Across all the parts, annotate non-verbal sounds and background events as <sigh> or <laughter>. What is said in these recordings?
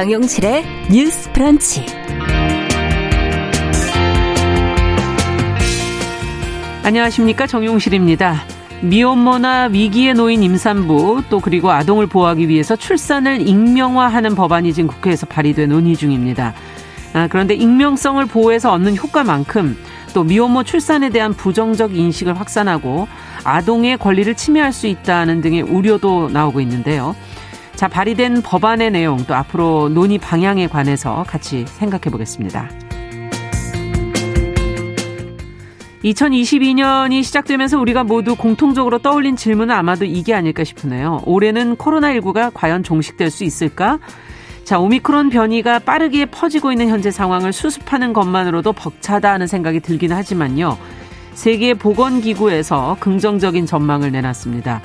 정용실의 뉴스 프런치. 안녕하십니까. 정용실입니다. 미혼모나 위기에 놓인 임산부 또 그리고 아동을 보호하기 위해서 출산을 익명화하는 법안이 지금 국회에서 발의돼 논의 중입니다. 아, 그런데 익명성을 보호해서 얻는 효과만큼 또 미혼모 출산에 대한 부정적 인식을 확산하고 아동의 권리를 침해할 수 있다는 등의 우려도 나오고 있는데요. 자, 발의된 법안의 내용 또 앞으로 논의 방향에 관해서 같이 생각해 보겠습니다. 2022년이 시작되면서 우리가 모두 공통적으로 떠올린 질문은 아마도 이게 아닐까 싶으네요. 올해는 코로나19가 과연 종식될 수 있을까? 자, 오미크론 변이가 빠르게 퍼지고 있는 현재 상황을 수습하는 것만으로도 벅차다 하는 생각이 들긴 하지만요. 세계 보건기구에서 긍정적인 전망을 내놨습니다.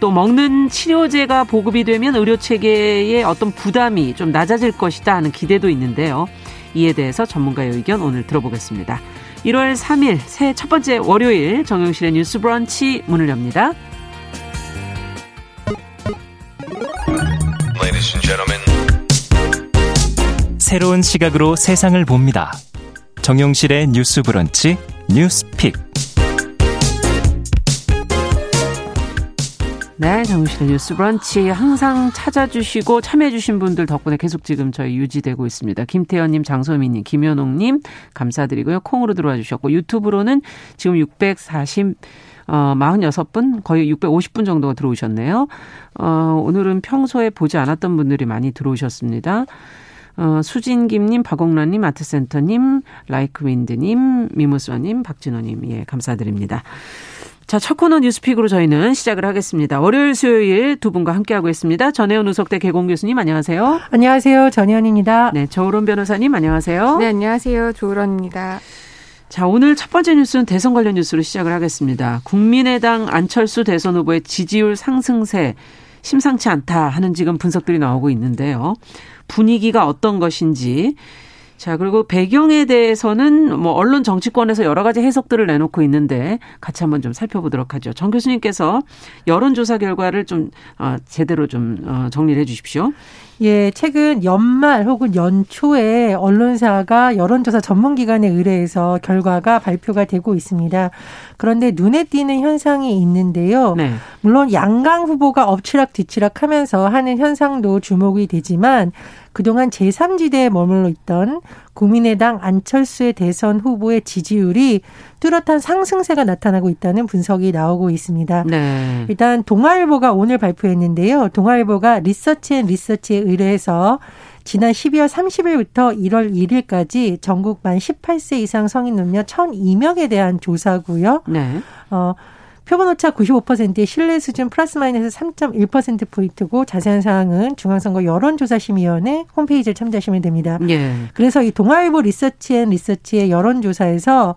또 먹는 치료제가 보급이 되면 의료 체계의 어떤 부담이 좀 낮아질 것이다 하는 기대도 있는데요. 이에 대해서 전문가의 의견 오늘 들어보겠습니다. 1월 3일 새해 첫 번째 월요일 정용실의 뉴스 브런치 문을 엽니다. 새로운 시각으로 세상을 봅니다. 정용실의 뉴스 브런치 뉴스픽. 네, 정실의 뉴스 브런치 항상 찾아주시고 참여해주신 분들 덕분에 계속 지금 저희 유지되고 있습니다. 김태현님, 장소민님, 김현옥님 감사드리고요. 콩으로 들어와 주셨고 유튜브로는 지금 640 어, 46분, 거의 650분 정도가 들어오셨네요. 어, 오늘은 평소에 보지 않았던 분들이 많이 들어오셨습니다. 어, 수진김님, 박옥란님, 아트센터님, 라이크윈드님, 미무스와님, 박진호님, 예, 감사드립니다. 자, 첫 코너 뉴스픽으로 저희는 시작을 하겠습니다. 월요일, 수요일 두 분과 함께하고 있습니다. 전혜연 우석대 개공 교수님, 안녕하세요. 안녕하세요. 전혜연입니다. 네, 조으론 변호사님, 안녕하세요. 네, 안녕하세요. 조으론입니다. 자, 오늘 첫 번째 뉴스는 대선 관련 뉴스로 시작을 하겠습니다. 국민의당 안철수 대선 후보의 지지율 상승세 심상치 않다 하는 지금 분석들이 나오고 있는데요. 분위기가 어떤 것인지 자, 그리고 배경에 대해서는 뭐 언론 정치권에서 여러 가지 해석들을 내놓고 있는데 같이 한번 좀 살펴보도록 하죠. 정 교수님께서 여론조사 결과를 좀 어, 제대로 좀 어, 정리를 해 주십시오. 예, 최근 연말 혹은 연초에 언론사가 여론조사 전문기관에 의뢰해서 결과가 발표가 되고 있습니다. 그런데 눈에 띄는 현상이 있는데요. 네. 물론 양강 후보가 엎치락 뒤치락 하면서 하는 현상도 주목이 되지만 그동안 제3지대에 머물러 있던 국민의당 안철수의 대선 후보의 지지율이 뚜렷한 상승세가 나타나고 있다는 분석이 나오고 있습니다. 네. 일단 동아일보가 오늘 발표했는데요. 동아일보가 리서치 앤 리서치에 의뢰해서 지난 12월 30일부터 1월 1일까지 전국 만 18세 이상 성인 남녀 1,002명에 대한 조사고요. 네. 어, 표본 오차 95%의 신뢰 수준 플러스 마이너스 3.1% 포인트고 자세한 사항은 중앙선거 여론조사심의위원회 홈페이지를 참조하시면 됩니다. 예. 그래서 이 동아일보 리서치앤 리서치의 여론조사에서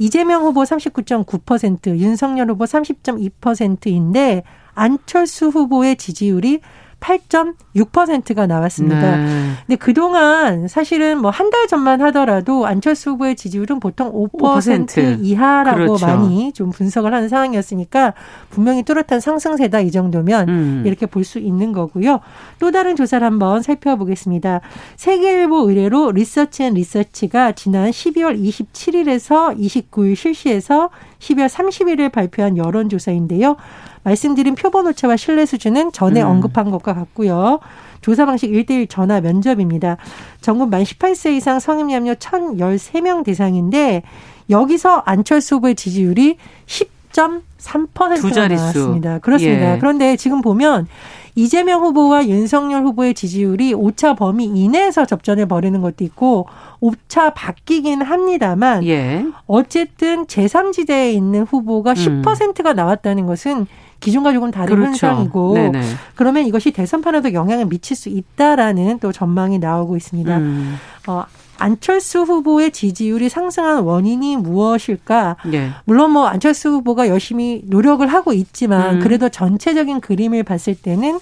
이재명 후보 39.9%, 윤석열 후보 30.2%인데 안철수 후보의 지지율이 8.6%가 나왔습니다. 네. 근데 그동안 사실은 뭐 한 달 전만 하더라도 안철수 후보의 지지율은 보통 5%, 5%. 이하라고 그렇죠. 많이 좀 분석을 하는 상황이었으니까 분명히 뚜렷한 상승세다 이 정도면 음. 이렇게 볼 수 있는 거고요. 또 다른 조사를 한번 살펴보겠습니다. 세계일보 의뢰로 리서치 앤 리서치가 지난 12월 27일에서 29일 실시해서 12월 30일에 발표한 여론조사인데요. 말씀드린 표본 오차와 신뢰 수준은 전에 음. 언급한 것과 같고요. 조사 방식 1대1 전화 면접입니다. 전국 만 18세 이상 성인 남녀 1,013명 대상인데 여기서 안철수 후보의 지지율이 10.3%가 나왔습니다. 그렇습니다. 예. 그런데 지금 보면 이재명 후보와 윤석열 후보의 지지율이 오차 범위 이내에서 접전을 벌이는 것도 있고 오차 바뀌긴 합니다만 예. 어쨌든 제3지대에 있는 후보가 음. 10%가 나왔다는 것은 기존과 조금 다른 그렇죠. 현상이고 네네. 그러면 이것이 대선판에도 영향을 미칠 수 있다라는 또 전망이 나오고 있습니다. 음. 어, 안철수 후보의 지지율이 상승한 원인이 무엇일까? 네. 물론 뭐 안철수 후보가 열심히 노력을 하고 있지만 음. 그래도 전체적인 그림을 봤을 때는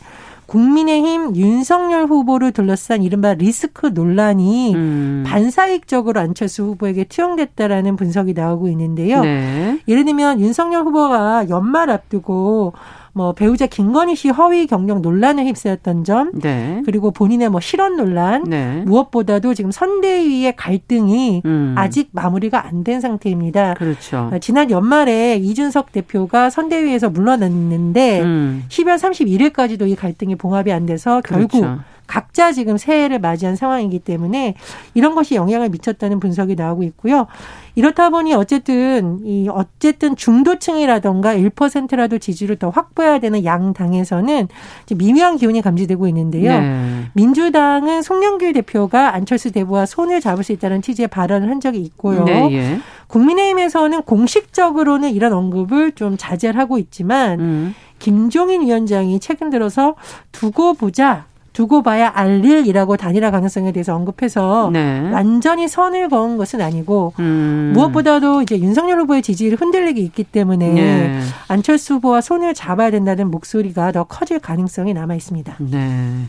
국민의힘 윤석열 후보를 둘러싼 이른바 리스크 논란이 음. 반사익적으로 안철수 후보에게 투영됐다라는 분석이 나오고 있는데요. 네. 예를 들면 윤석열 후보가 연말 앞두고 뭐 배우자 김건희 씨 허위 경력 논란에 휩싸였던 점, 네. 그리고 본인의 뭐 실언 논란, 네. 무엇보다도 지금 선대위의 갈등이 음. 아직 마무리가 안 된 상태입니다. 그렇죠. 어, 지난 연말에 이준석 대표가 선대위에서 물러났는데 음. 12월 31일까지도 이 갈등이 봉합이 안 돼서 결국 그렇죠. 각자 지금 새해를 맞이한 상황이기 때문에 이런 것이 영향을 미쳤다는 분석이 나오고 있고요. 이렇다 보니 어쨌든 이 어쨌든 중도층이라던가 1%라도 지지를 더 확보해야 되는 양 당에서는 미묘한 기운이 감지되고 있는데요. 네. 민주당은 송영길 대표가 안철수 대부와 손을 잡을 수 있다는 취지의 발언을 한 적이 있고요. 네, 예. 국민의힘에서는 공식적으로는 이런 언급을 좀 자제를 하고 있지만 음. 김종인 위원장이 최근 들어서 두고 보자 두고 봐야 알 일이라고 단일화 가능성에 대해서 언급해서 네. 완전히 선을 그은 것은 아니고 음. 무엇보다도 이제 윤석열 후보의 지지율이 흔들리기 있기 때문에 네. 안철수 후보와 손을 잡아야 된다는 목소리가 더 커질 가능성이 남아 있습니다. 네.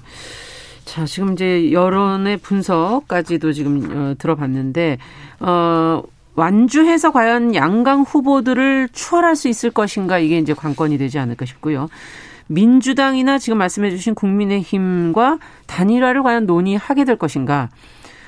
자, 지금 이제 여론의 분석까지도 지금 어, 들어봤는데 어 완주해서 과연 양강 후보들을 추월할 수 있을 것인가 이게 이제 관건이 되지 않을까 싶고요. 민주당이나 지금 말씀해 주신 국민의힘과 단일화를 과연 논의하게 될 것인가.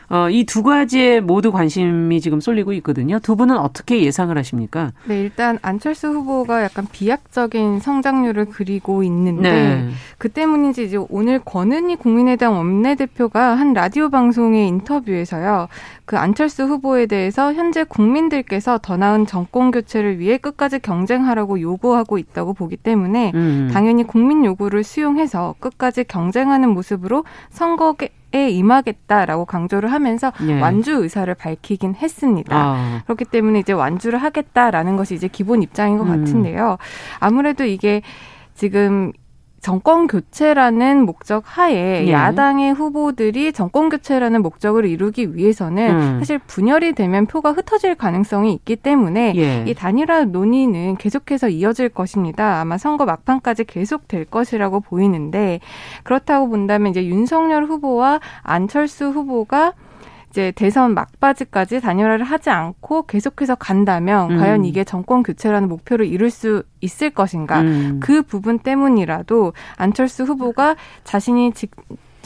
어, 이 두 가지에 모두 관심이 지금 쏠리고 있거든요. 두 분은 어떻게 예상을 하십니까? 네, 일단 안철수 후보가 약간 비약적인 성장률을 그리고 있는데 네. 그 때문인지 이제 오늘 권은희 국민의당 원내대표가 한 라디오 방송의 인터뷰에서요. 그 안철수 후보에 대해서 현재 국민들께서 더 나은 정권 교체를 위해 끝까지 경쟁하라고 요구하고 있다고 보기 때문에 음. 당연히 국민 요구를 수용해서 끝까지 경쟁하는 모습으로 선거에 에 임하겠다라고 강조를 하면서 예. 완주 의사를 밝히긴 했습니다. 아. 그렇기 때문에 이제 완주를 하겠다라는 것이 이제 기본 입장인 것 음. 같은데요. 아무래도 이게 지금 정권 교체라는 목적 하에 예. 야당의 후보들이 정권 교체라는 목적을 이루기 위해서는 음. 사실 분열이 되면 표가 흩어질 가능성이 있기 때문에 예. 이 단일화 논의는 계속해서 이어질 것입니다. 아마 선거 막판까지 계속 될 것이라고 보이는데 그렇다고 본다면 이제 윤석열 후보와 안철수 후보가 이제 대선 막바지까지 단일화를 하지 않고 계속해서 간다면 음. 과연 이게 정권 교체라는 목표를 이룰 수 있을 것인가 음. 그 부분 때문이라도 안철수 후보가 자신이 직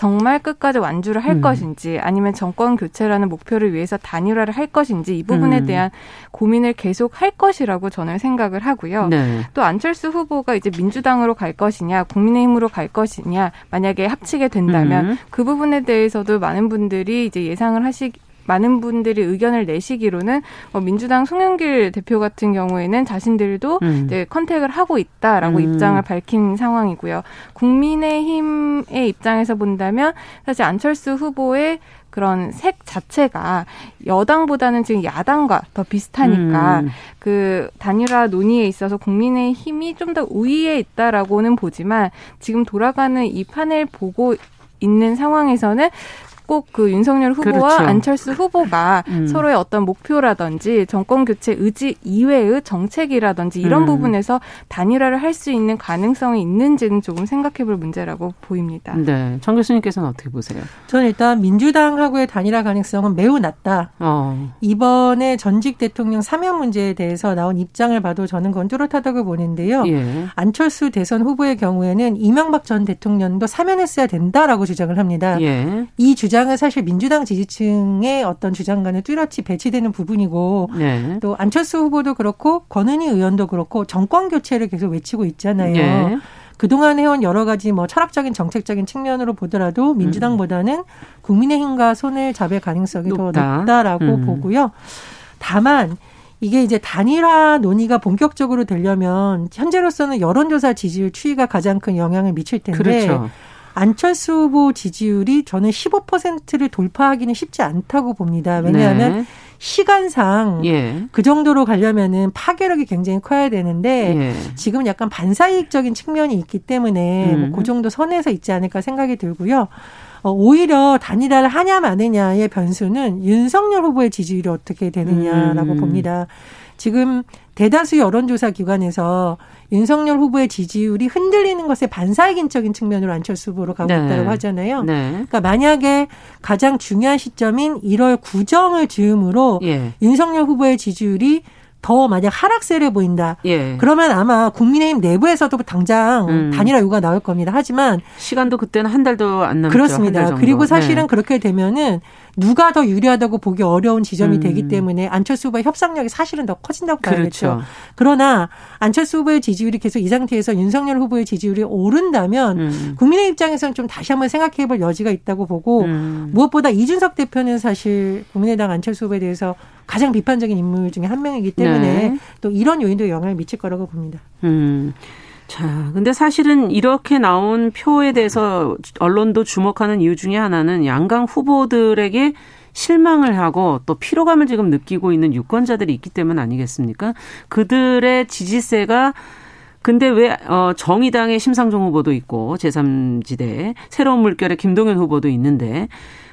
정말 끝까지 완주를 할 음. 것인지 아니면 정권 교체라는 목표를 위해서 단일화를 할 것인지 이 부분에 음. 대한 고민을 계속 할 것이라고 저는 생각을 하고요. 네. 또 안철수 후보가 이제 민주당으로 갈 것이냐 국민의힘으로 갈 것이냐 만약에 합치게 된다면 음. 그 부분에 대해서도 많은 분들이 이제 예상을 하시 많은 분들이 의견을 내시기로는 뭐 민주당 송영길 대표 같은 경우에는 자신들도 음. 이제 컨택을 하고 있다라고 음. 입장을 밝힌 상황이고요. 국민의힘의 입장에서 본다면 사실 안철수 후보의 그런 색 자체가 여당보다는 지금 야당과 더 비슷하니까 음. 그 단일화 논의에 있어서 국민의 힘이 좀 더 우위에 있다라고는 보지만 지금 돌아가는 이 판을 보고 있는 상황에서는 꼭 그 윤석열 후보와 그렇죠. 안철수 후보가 <laughs> 음. 서로의 어떤 목표라든지 정권 교체 의지 이외의 정책이라든지 이런 음. 부분에서 단일화를 할 수 있는 가능성이 있는지는 조금 생각해볼 문제라고 보입니다. 네, 정 교수님께서는 어떻게 보세요? 저는 일단 민주당하고의 단일화 가능성은 매우 낮다. 어. 이번에 전직 대통령 사면 문제에 대해서 나온 입장을 봐도 저는 그건 뚜렷하다고 보는데요. 예. 안철수 대선 후보의 경우에는 이명박 전 대통령도 사면했어야 된다라고 주장을 합니다. 예. 이 주장 주장은 사실 민주당 지지층의 어떤 주장과는 뚜렷이 배치되는 부분이고 네. 또 안철수 후보도 그렇고 권은희 의원도 그렇고 정권 교체를 계속 외치고 있잖아요. 네. 그동안 해온 여러 가지 뭐 철학적인 정책적인 측면으로 보더라도 민주당보다는 음. 국민의힘과 손을 잡을 가능성이 높다. 더 높다라고 음. 보고요. 다만 이게 이제 단일화 논의가 본격적으로 되려면 현재로서는 여론조사 지지율 추이가 가장 큰 영향을 미칠 텐데 그렇죠. 안철수 후보 지지율이 저는 15%를 돌파하기는 쉽지 않다고 봅니다. 왜냐하면 네. 시간상 예. 그 정도로 가려면은 파괴력이 굉장히 커야 되는데 예. 지금 약간 반사이익적인 측면이 있기 때문에 음. 뭐그 정도 선에서 있지 않을까 생각이 들고요. 어, 오히려 단일화를 하냐 마느냐의 변수는 윤석열 후보의 지지율이 어떻게 되느냐라고 음. 봅니다. 지금 대다수 여론조사 기관에서 윤석열 후보의 지지율이 흔들리는 것에 반사이익적인 측면으로 안철수 후보로 가고 네. 있다고 하잖아요. 네. 그러니까 만약에 가장 중요한 시점인 1월 구정을 즈음으로 예. 윤석열 후보의 지지율이 더 만약 하락세를 보인다. 예. 그러면 아마 국민의힘 내부에서도 당장 음. 단일화 요구가 나올 겁니다. 하지만 시간도 그때는 한 달도 안 남죠. 그렇습니다. 그리고 사실은 네. 그렇게 되면은 누가 더 유리하다고 보기 어려운 지점이 음. 되기 때문에 안철수 후보의 협상력이 사실은 더 커진다고 봐야겠죠. 그렇죠. 그러나 안철수 후보의 지지율이 계속 이 상태에서 윤석열 후보의 지지율이 오른다면 음. 국민의 입장에서는 좀 다시 한번 생각해 볼 여지가 있다고 보고 음. 무엇보다 이준석 대표는 사실 국민의당 안철수 후보에 대해서 가장 비판적인 인물 중에 한 명이기 때문에 네. 또 이런 요인도 영향을 미칠 거라고 봅니다. 음. 자, 근데 사실은 이렇게 나온 표에 대해서 언론도 주목하는 이유 중에 하나는 양강 후보들에게 실망을 하고 또 피로감을 지금 느끼고 있는 유권자들이 있기 때문 아니겠습니까? 그들의 지지세가 근데 왜 어, 정의당의 심상정 후보도 있고 제3지대 새로운 물결의 김동연 후보도 있는데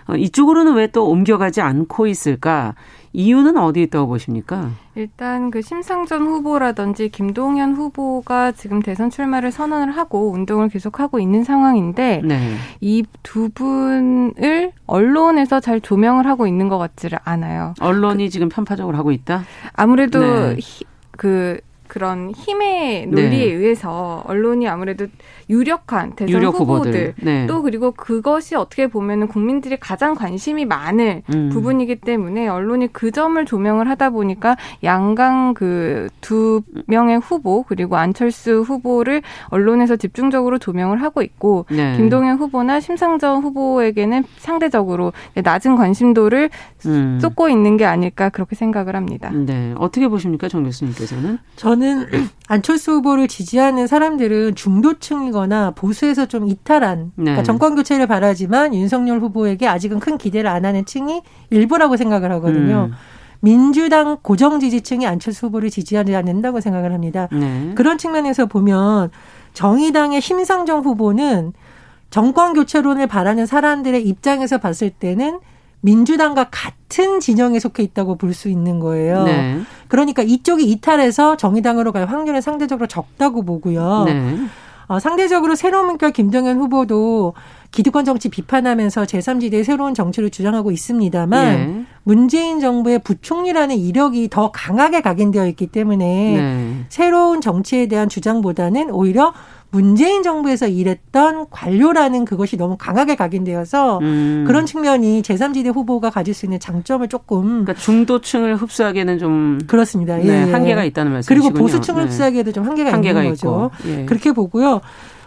어, 이쪽으로는 왜 또 옮겨가지 않고 있을까? 이유는 어디에 있다고 보십니까? 일단 그 심상전 후보라든지 김동연 후보가 지금 대선 출마를 선언을 하고 운동을 계속하고 있는 상황인데 네. 이두 분을 언론에서 잘 조명을 하고 있는 것 같지를 않아요. 언론이 그, 지금 편파적으로 하고 있다? 아무래도 네. 히, 그 그런 힘의 논리에 네. 의해서 언론이 아무래도 유력한 대선 유력 후보들, 네. 또 그리고 그것이 어떻게 보면은 국민들이 가장 관심이 많을 음. 부분이기 때문에 언론이 그 점을 조명을 하다 보니까 양강 그 두 명의 후보 그리고 안철수 후보를 언론에서 집중적으로 조명을 하고 있고 네. 김동연 후보나 심상정 후보에게는 상대적으로 낮은 관심도를 음. 쏟고 있는 게 아닐까 그렇게 생각을 합니다. 네, 어떻게 보십니까, 정 교수님께서는? 저는 안철수 후보를 지지하는 사람들은 중도층이거나 보수에서 좀 이탈한 네. 그러니까 정권 교체를 바라지만 윤석열 후보에게 아직은 큰 기대를 안 하는 층이 일부라고 생각을 하거든요. 음. 민주당 고정 지지층이 안철수 후보를 지지하지 않는다고 생각을 합니다. 네. 그런 측면에서 보면 정의당의 심상정 후보는 정권 교체론을 바라는 사람들의 입장에서 봤을 때는 민주당과 같은 진영에 속해 있다고 볼 수 있는 거예요. 네. 그러니까 이쪽이 이탈해서 정의당으로 갈 확률은 상대적으로 적다고 보고요. 네. 어, 상대적으로 새로운 문결 김정현 후보도 기득권 정치 비판하면서 제3지대의 새로운 정치를 주장하고 있습니다만 네. 문재인 정부의 부총리라는 이력이 더 강하게 각인되어 있기 때문에 네. 새로운 정치에 대한 주장보다는 오히려 문재인 정부에서 일했던 관료라는 그것이 너무 강하게 각인되어서 음. 그런 측면이 제3지대 후보가 가질 수 있는 장점을 조금 그러니까 중도층을 흡수하기에는 좀 그렇습니다. 네, 예. 한계가 있다는 말씀이시군요. 그리고 보수층을 네. 흡수하기에도 좀 한계가, 한계가 있는 거죠. 예. 그렇게 보고요.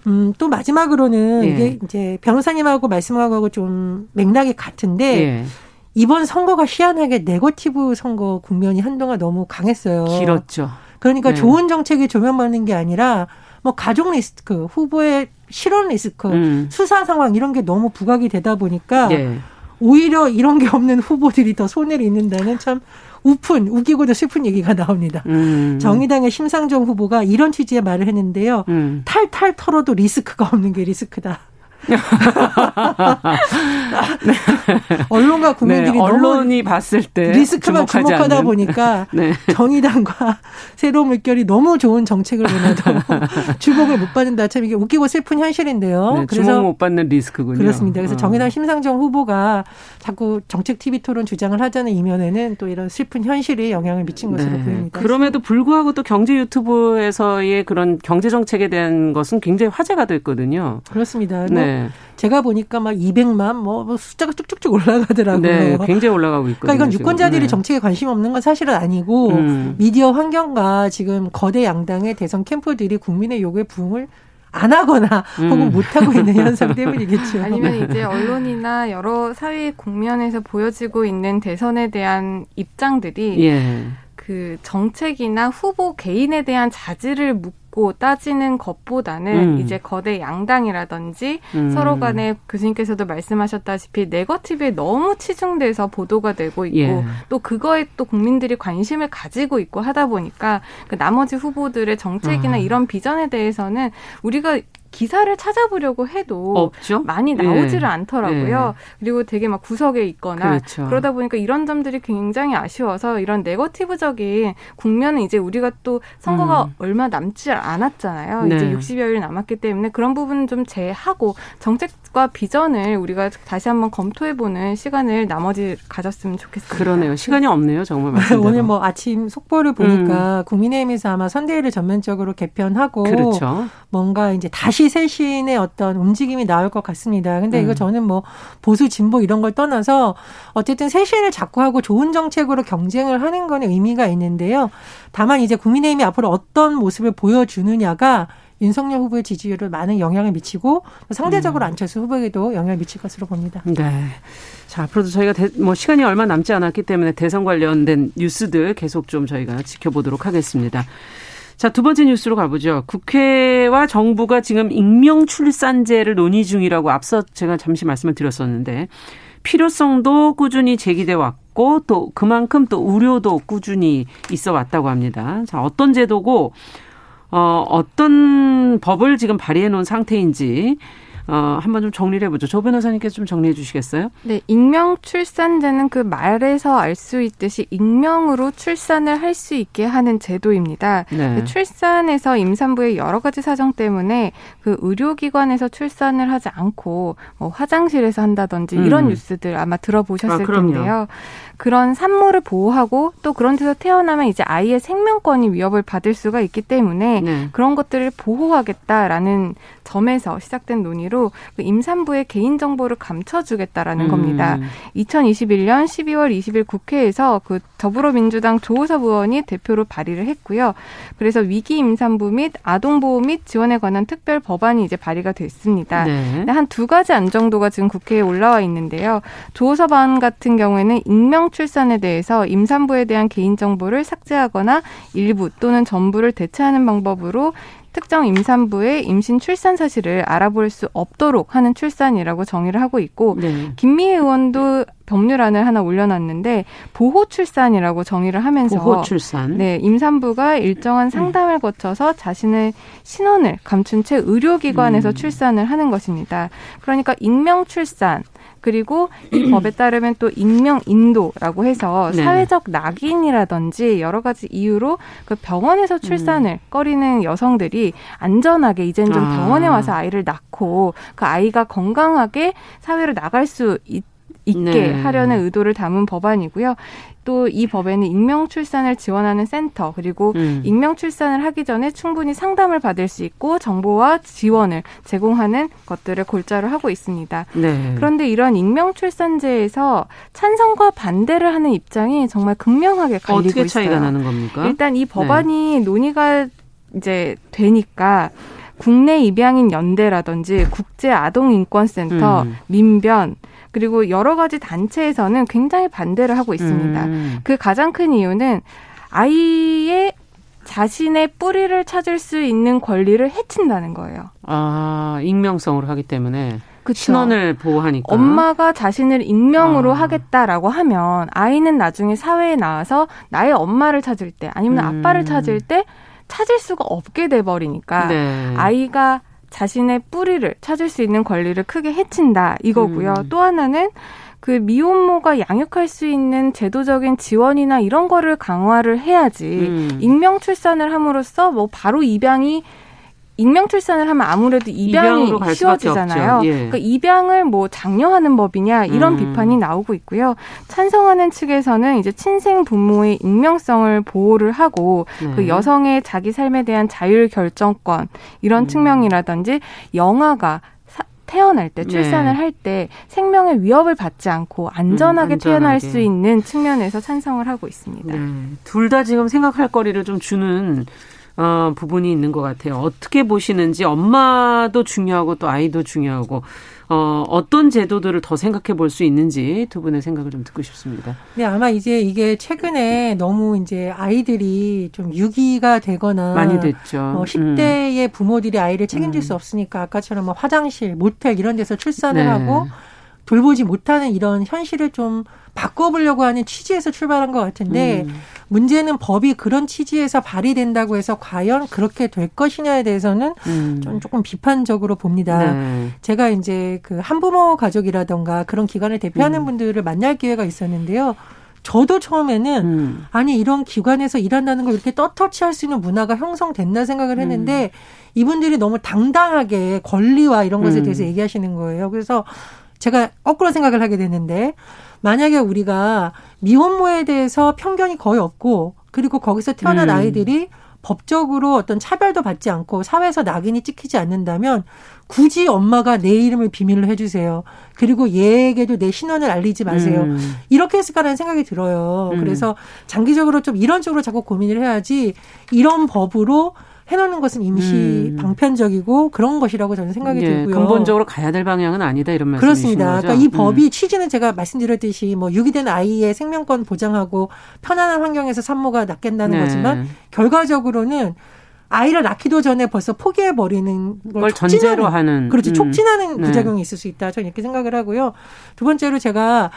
음, 또 마지막으로는 예. 이게 이제 변호사님하고 말씀하고 좀 맥락이 같은데 예. 이번 선거가 희한하게 네거티브 선거 국면이 한동안 너무 강했어요. 길었죠. 그러니까 네. 좋은 정책이 조명받는 게 아니라 뭐 가족 리스크, 후보의 실언 리스크, 음. 수사 상황 이런 게 너무 부각이 되다 보니까 네. 오히려 이런 게 없는 후보들이 더 손해를 입는다는 참 웃픈, 웃기고도 슬픈 얘기가 나옵니다. 음. 정의당의 심상정 후보가 이런 취지의 말을 했는데요. 음. 탈탈 털어도 리스크가 없는 게 리스크다. <laughs> 네. 언론과 국민들이 네, 언론이 봤을 때 리스크만 주목하다 않는. 보니까 <laughs> 네. 정의당과 <laughs> 새로운 물결이 너무 좋은 정책을 보내도 주목을 못 받는다. 참 이게 웃기고 슬픈 현실인데요. 네, 그래서 주목 못 받는 리스크군요. 그렇습니다. 그래서 어. 정의당 심상정 후보가 자꾸 정책 TV 토론 주장을 하자는 이면에는 또 이런 슬픈 현실이 영향을 미친 것으로 네. 보입니다. 그럼에도 불구하고 또 경제 유튜브에서의 그런 경제 정책에 대한 것은 굉장히 화제가 됐거든요. 그렇습니다. 네. 네. 제가 보니까 막 200만 뭐, 뭐 숫자가 쭉쭉쭉 올라가더라고요. 네, 굉장히 올라가고 있거든요. 그러니까 이건 유권자들이 네. 정책에 관심 없는 건 사실은 아니고 음. 미디어 환경과 지금 거대 양당의 대선 캠프들이 국민의 요구에 부응을 안 하거나 음. 혹은 못 하고 있는 <laughs> 현상 때문이겠죠. 아니면 이제 언론이나 여러 사회 국면에서 보여지고 있는 대선에 대한 입장들이 예. 그 정책이나 후보 개인에 대한 자질을 묻고 따지는 것보다는 음. 이제 거대 양당이라든지 음. 서로 간에 교수님께서도 말씀하셨다시피 네거티브에 너무 치중돼서 보도가 되고 있고 예. 또 그거에 또 국민들이 관심을 가지고 있고 하다 보니까 그 나머지 후보들의 정책이나 아. 이런 비전에 대해서는 우리가 기사를 찾아보려고 해도 없죠? 많이 나오지를 예. 않더라고요. 예. 그리고 되게 막 구석에 있거나 그렇죠. 그러다 보니까 이런 점들이 굉장히 아쉬워서 이런 네거티브적인 국면은 이제 우리가 또 선거가 음. 얼마 남지 않았잖아요. 네. 이제 60여일 남았기 때문에 그런 부분은 좀 제하고 정책과 비전을 우리가 다시 한번 검토해보는 시간을 나머지 가졌으면 좋겠습니다. 그러네요. 시간이 없네요. 정말 오늘 뭐 아침 속보를 보니까 음. 국민의힘에서 아마 선대위를 전면적으로 개편하고 그렇죠. 뭔가 이제 다시 쇄신의 어떤 움직임이 나올 것 같습니다. 근데 음. 이거 저는 뭐 보수 진보 이런 걸 떠나서 어쨌든 쇄신을 자꾸 하고 좋은 정책으로 경쟁을 하는 거는 의미가 있는데요. 다만 이제 국민의힘이 앞으로 어떤 모습을 보여주 느냐가 윤석열 후보의 지지율을 많은 영향을 미치고 상대적으로 음. 안철수 후보에게도 영향을 미칠 것으로 봅니다. 네. 자, 앞으로도 저희가 대, 뭐 시간이 얼마 남지 않았기 때문에 대선 관련된 뉴스들 계속 좀 저희가 지켜보도록 하겠습니다. 자, 두 번째 뉴스로 가보죠. 국회와 정부가 지금 익명 출산제를 논의 중이라고 앞서 제가 잠시 말씀을 드렸었는데 필요성도 꾸준히 제기돼 왔고 또 그만큼 또 우려도 꾸준히 있어 왔다고 합니다. 자, 어떤 제도고 어, 어떤 법을 지금 발의해 놓은 상태인지 어, 한번 좀 정리를 해보죠. 조 변호사님께서 좀 정리해 주시겠어요? 네, 익명 출산제는 그 말에서 알 수 있듯이 익명으로 출산을 할 수 있게 하는 제도입니다. 네. 그 출산에서 임산부의 여러 가지 사정 때문에 그 의료기관에서 출산을 하지 않고 뭐 화장실에서 한다든지 음. 이런 뉴스들 아마 들어보셨을 아, 텐데요. 그런 산모를 보호하고 또 그런 데서 태어나면 이제 아이의 생명권이 위협을 받을 수가 있기 때문에 네. 그런 것들을 보호하겠다라는 점에서 시작된 논의로 그 임산부의 개인 정보를 감춰주겠다라는 음. 겁니다. 2021년 12월 20일 국회에서 그 더불어민주당 조호섭 의원이 대표로 발의를 했고요. 그래서 위기 임산부 및 아동 보호 및 지원에 관한 특별 법안이 이제 발의가 됐습니다. 네. 한두 가지 안 정도가 지금 국회에 올라와 있는데요. 조호섭 안 같은 경우에는 익명 출산에 대해서 임산부에 대한 개인 정보를 삭제하거나 일부 또는 전부를 대체하는 방법으로 특정 임산부의 임신 출산 사실을 알아볼 수 없도록 하는 출산이라고 정의를 하고 있고 네. 김미애 의원도 법률안을 하나 올려놨는데 보호 출산이라고 정의를 하면서 보호 출산. 네 임산부가 일정한 상담을 거쳐서 자신의 신원을 감춘 채 의료기관에서 음. 출산을 하는 것입니다. 그러니까 익명 출산 그리고 이 <clears throat> 법에 따르면 또 익명 인도라고 해서 네. 사회적 낙인이라든지 여러 가지 이유로 그 병원에서 출산을 음. 꺼리는 여성들이 안전하게 이젠 좀 아. 병원에 와서 아이를 낳고 그 아이가 건강하게 사회로 나갈 수 있, 있게 네. 하려는 의도를 담은 법안이고요. 또 이 법에는 익명 출산을 지원하는 센터 그리고 음. 익명 출산을 하기 전에 충분히 상담을 받을 수 있고 정보와 지원을 제공하는 것들을 골자로 하고 있습니다. 네. 그런데 이런 익명 출산제에서 찬성과 반대를 하는 입장이 정말 극명하게 갈리고 어떻게 차이가 있어요. 나는 겁니까? 일단 이 법안이 네. 논의가 이제 되니까 국내 입양인 연대라든지 국제 아동 인권센터, 음. 민변 그리고 여러 가지 단체에서는 굉장히 반대를 하고 있습니다. 음. 그 가장 큰 이유는 아이의 자신의 뿌리를 찾을 수 있는 권리를 해친다는 거예요. 아, 익명성으로 하기 때문에. 그쵸. 신원을 보호하니까. 엄마가 자신을 익명으로 아. 하겠다라고 하면 아이는 나중에 사회에 나와서 나의 엄마를 찾을 때 아니면 음. 아빠를 찾을 때 찾을 수가 없게 돼 버리니까 네. 아이가 자신의 뿌리를 찾을 수 있는 권리를 크게 해친다 이거고요. 음. 또 하나는 그 미혼모가 양육할 수 있는 제도적인 지원이나 이런 거를 강화를 해야지 음. 익명 출산을 함으로써 뭐 바로 입양이 익명 출산을 하면 아무래도 입양이 쉬워지잖아요. 예. 그러니까 입양을 뭐 장려하는 법이냐 이런 음. 비판이 나오고 있고요. 찬성하는 측에서는 이제 친생 부모의 익명성을 보호를 하고 네. 그 여성의 자기 삶에 대한 자율 결정권 이런 음. 측면이라든지 영아가 태어날 때 출산을 네. 할때 생명의 위협을 받지 않고 안전하게, 음, 안전하게, 태어날 수 있는 측면에서 찬성을 하고 있습니다. 네. 둘다 지금 생각할 거리를 좀 주는 어, 부분이 있는 것 같아요. 어떻게 보시는지 엄마도 중요하고 또 아이도 중요하고 어, 어떤 제도들을 더 생각해 볼 수 있는지 두 분의 생각을 좀 듣고 싶습니다. 네, 아마 이제 이게 최근에 너무 이제 아이들이 좀 유기가 되거나 많이 됐죠. 어, 10대의 음. 부모들이 아이를 책임질 음. 수 없으니까 아까처럼 뭐 화장실, 모텔 이런 데서 출산을 네. 하고 돌보지 못하는 이런 현실을 좀 바꿔보려고 하는 취지에서 출발한 것 같은데 음. 문제는 법이 그런 취지에서 발의된다고 해서 과연 그렇게 될 것이냐에 대해서는 음. 좀 조금 비판적으로 봅니다. 네. 제가 이제 그 한부모 가족이라던가 그런 기관을 대표하는 음. 분들을 만날 기회가 있었는데요. 저도 처음에는 음. 아니 이런 기관에서 일한다는 걸 이렇게 떳떳이 할 수 있는 문화가 형성됐나 생각을 했는데 음. 이분들이 너무 당당하게 권리와 이런 것에 음. 대해서 얘기하시는 거예요. 그래서 제가 거꾸로 생각을 하게 됐는데 만약에 우리가 미혼모에 대해서 편견이 거의 없고 그리고 거기서 태어난 음. 아이들이 법적으로 어떤 차별도 받지 않고 사회에서 낙인이 찍히지 않는다면 굳이 엄마가 내 이름을 비밀로 해주세요. 그리고 얘에게도 내 신원을 알리지 마세요. 음. 이렇게 했을까라는 생각이 들어요. 음. 그래서 장기적으로 좀 이런 쪽으로 자꾸 고민을 해야지 이런 법으로 해놓는 것은 임시 음. 방편적이고 그런 것이라고 저는 생각이 네, 들고요. 근본적으로 가야 될 방향은 아니다 이런 말씀이신 그렇습니다. 거죠? 그러니까 이 법이 음. 취지는 제가 말씀드렸듯이 뭐 유기된 아이의 생명권 보장하고 편안한 환경에서 산모가 낳겠다는 네. 거지만 결과적으로는 아이를 낳기도 전에 벌써 포기해 버리는 걸 전제로 하는 그렇죠 음. 촉진하는 네. 부작용이 있을 수 있다. 저는 이렇게 생각을 하고요. 두 번째로 제가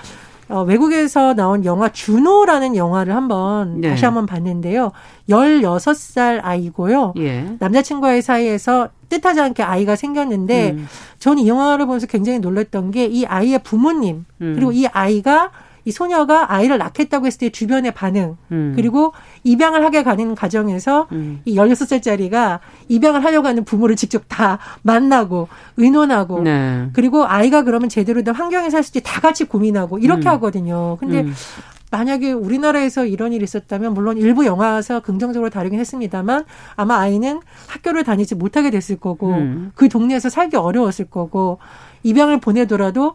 어, 외국에서 나온 영화 준호라는 영화를 한번 네. 다시 한번 봤는데요. 16살 아이고요. 예. 남자친구와의 사이에서 뜻하지 않게 아이가 생겼는데 음. 저는 이 영화를 보면서 굉장히 놀랐던 게 이 아이의 부모님 음. 그리고 이 아이가 이 소녀가 아이를 낳겠다고 했을 때 주변의 반응 음. 그리고 입양을 하게 가는 과정에서 음. 이 16살짜리가 입양을 하려고 하는 부모를 직접 다 만나고 의논하고 네. 그리고 아이가 그러면 제대로 된 환경에 살수 있지 다 같이 고민하고 이렇게 음. 하거든요. 근데 음. 만약에 우리나라에서 이런 일이 있었다면 물론 일부 영화에서 긍정적으로 다루긴 했습니다만 아마 아이는 학교를 다니지 못하게 됐을 거고 음. 그 동네에서 살기 어려웠을 거고 입양을 보내더라도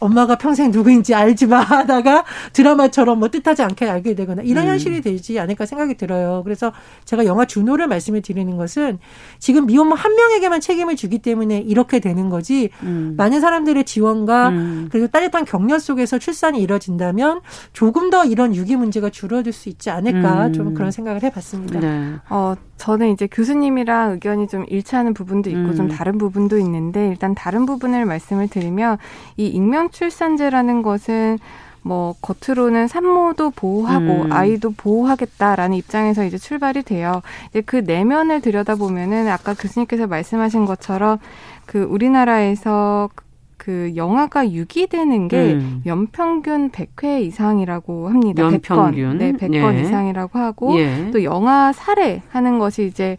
엄마가 평생 누구인지 알지 마 <laughs> 하다가 드라마처럼 뭐 뜻하지 않게 알게 되거나 이런 음. 현실이 되지 않을까 생각이 들어요. 그래서 제가 영화 준호를 말씀을 드리는 것은 지금 미혼모 한 명에게만 책임을 주기 때문에 이렇게 되는 거지 음. 많은 사람들의 지원과 음. 그리고 따뜻한 격려 속에서 출산이 이뤄진다면 조금 더 이런 유기 문제가 줄어들 수 있지 않을까 음. 좀 그런 생각을 해봤습니다. 네. 어, 저는 이제 교수님이랑 의견이 좀 일치하는 부분도 있고 좀 음. 다른 부분도 있는데 일단 다른 부분을 말씀을 드리면 이 익명 출산제라는 것은 뭐 겉으로는 산모도 보호하고 음. 아이도 보호하겠다라는 입장에서 이제 출발이 돼요. 이제 그 내면을 들여다보면은 아까 교수님께서 말씀하신 것처럼 그 우리나라에서 그 영화가 유기되는 게 음. 연평균 100회 이상이라고 합니다. 연평균. 100건. 네, 100건 예. 이상이라고 하고 예. 또 영화 살해하는 것이 이제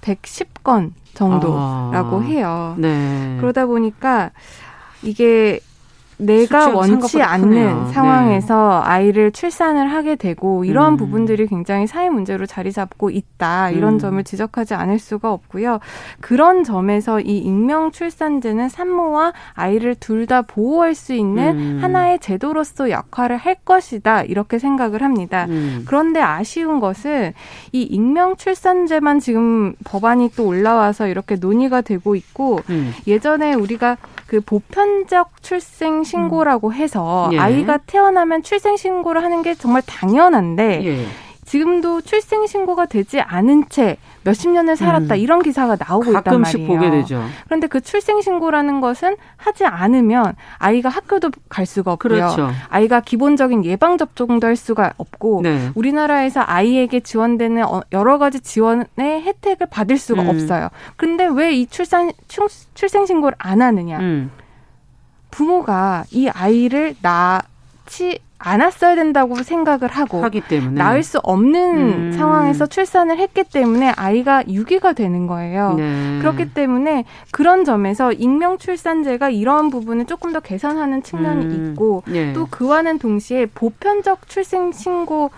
110건 정도라고 아. 해요. 네. 그러다 보니까 이게 내가 원치 않는 크네요. 상황에서 네. 아이를 출산을 하게 되고 이런 음. 부분들이 굉장히 사회 문제로 자리 잡고 있다 이런 음. 점을 지적하지 않을 수가 없고요. 그런 점에서 이 익명 출산제는 산모와 아이를 둘 다 보호할 수 있는 음. 하나의 제도로서 역할을 할 것이다 이렇게 생각을 합니다. 음. 그런데 아쉬운 것은 이 익명 출산제만 지금 법안이 또 올라와서 이렇게 논의가 되고 있고 음. 예전에 우리가 그 보편적 출생 신고라고 음. 해서 예. 아이가 태어나면 출생 신고를 하는 게 정말 당연한데 예. 지금도 출생 신고가 되지 않은 채 몇십 년을 살았다 음. 이런 기사가 나오고 있단 말이에요. 보게 되죠. 그런데 그 출생 신고라는 것은 하지 않으면 아이가 학교도 갈 수가 없고요. 그렇죠. 아이가 기본적인 예방 접종도 할 수가 없고 네. 우리나라에서 아이에게 지원되는 어, 여러 가지 지원의 혜택을 받을 수가 음. 없어요. 그런데 왜 이 출산 출생 신고를 안 하느냐? 음. 부모가 이 아이를 낳지 않았어야 된다고 생각을 하고 하기 때문에 낳을 수 없는 음. 상황에서 출산을 했기 때문에 아이가 유기가 되는 거예요. 네. 그렇기 때문에 그런 점에서 익명 출산제가 이런 부분을 조금 더 개선하는 측면이 음. 있고 네. 또 그와는 동시에 보편적 출생 신고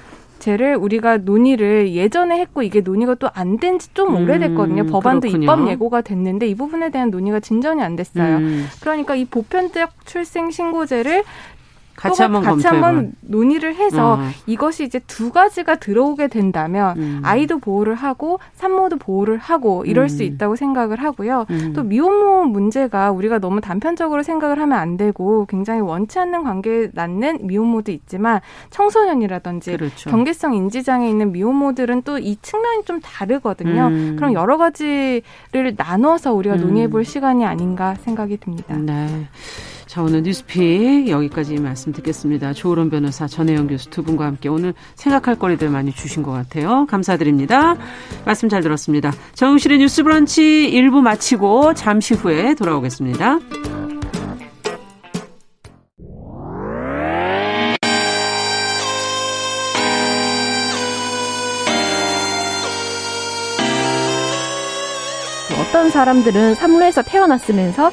제를 우리가 논의를 예전에 했고 이게 논의가 또 안 된 지 좀 오래됐거든요. 음, 법안도 그렇군요. 입법 예고가 됐는데 이 부분에 대한 논의가 진전이 안 됐어요. 음. 그러니까 이 보편적 출생 신고제를 같이 한번 같이 한번 논의를 해서 어. 이것이 이제 두 가지가 들어오게 된다면 음. 아이도 보호를 하고 산모도 보호를 하고 이럴 음. 수 있다고 생각을 하고요. 음. 또 미혼모 문제가 우리가 너무 단편적으로 생각을 하면 안 되고 굉장히 원치 않는 관계에 낳는 미혼모도 있지만 청소년이라든지 그렇죠. 경계성 인지 장애 있는 미혼모들은 또 이 측면이 좀 다르거든요. 음. 그럼 여러 가지를 나눠서 우리가 음. 논의해 볼 시간이 아닌가 생각이 듭니다. 네. 자, 오늘 뉴스픽 여기까지 말씀 듣겠습니다. 조으론 변호사, 전혜영 교수 두 분과 함께 오늘 생각할 거리들 많이 주신 것 같아요. 감사드립니다. 말씀 잘 들었습니다. 정우실의 뉴스 브런치 1부 마치고 잠시 후에 돌아오겠습니다. 어떤 사람들은 삼루에서 태어났으면서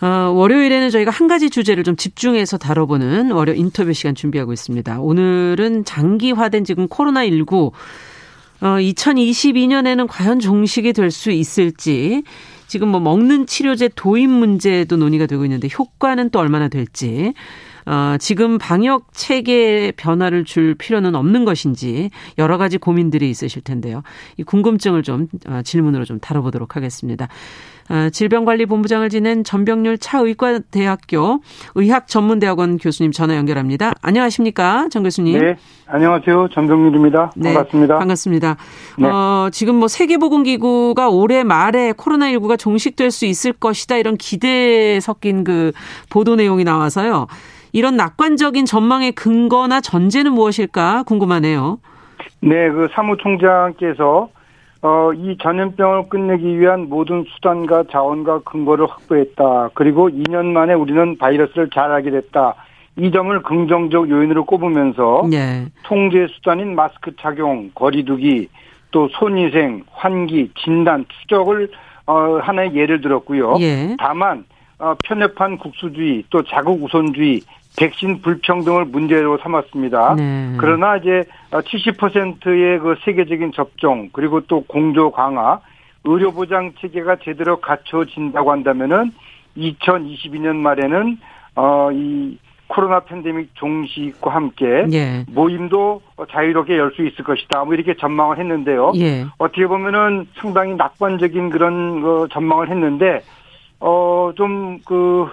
어, 월요일에는 저희가 한 가지 주제를 좀 집중해서 다뤄보는 월요 인터뷰 시간 준비하고 있습니다. 오늘은 장기화된 지금 코로나19 어, 2022년에는 과연 종식이 될 수 있을지. 지금 뭐 먹는 치료제 도입 문제도 논의가 되고 있는데 효과는 또 얼마나 될지 어, 지금 방역 체계 변화를 줄 필요는 없는 것인지 여러 가지 고민들이 있으실 텐데요. 이 궁금증을 좀 어, 질문으로 좀 다뤄보도록 하겠습니다. 어, 질병관리본부장을 지낸 전병률 차의과대학교 의학전문대학원 교수님 전화 연결합니다. 안녕하십니까, 정 교수님? 네, 안녕하세요, 전병률입니다. 네, 반갑습니다. 반갑습니다. 네. 어, 지금 뭐 세계보건기구가 올해 말에 코로나19가 종식될 수 있을 것이다 이런 기대에 섞인 그 보도 내용이 나와서요. 이런 낙관적인 전망의 근거나 전제는 무엇일까 궁금하네요. 네, 그 사무총장께서 어, 이 전염병을 끝내기 위한 모든 수단과 자원과 근거를 확보했다. 그리고 2년 만에 우리는 바이러스를 잘 알게 됐다. 이 점을 긍정적 요인으로 꼽으면서 네. 통제 수단인 마스크 착용, 거리두기, 또 손위생, 환기, 진단, 추적을 어, 하나의 예를 들었고요. 예. 다만 어, 편협한 국수주의, 또 자국 우선주의, 백신 불평등을 문제로 삼았습니다. 네. 그러나 이제 70%의 그 세계적인 접종 그리고 또 공조 강화, 의료 보장 체계가 제대로 갖춰진다고 한다면은 2022년 말에는 어이 코로나 팬데믹 종식과 함께 예. 모임도 자유롭게 열 수 있을 것이다. 뭐 이렇게 전망을 했는데요. 예. 어떻게 보면은 상당히 낙관적인 그런 어, 전망을 했는데 어좀그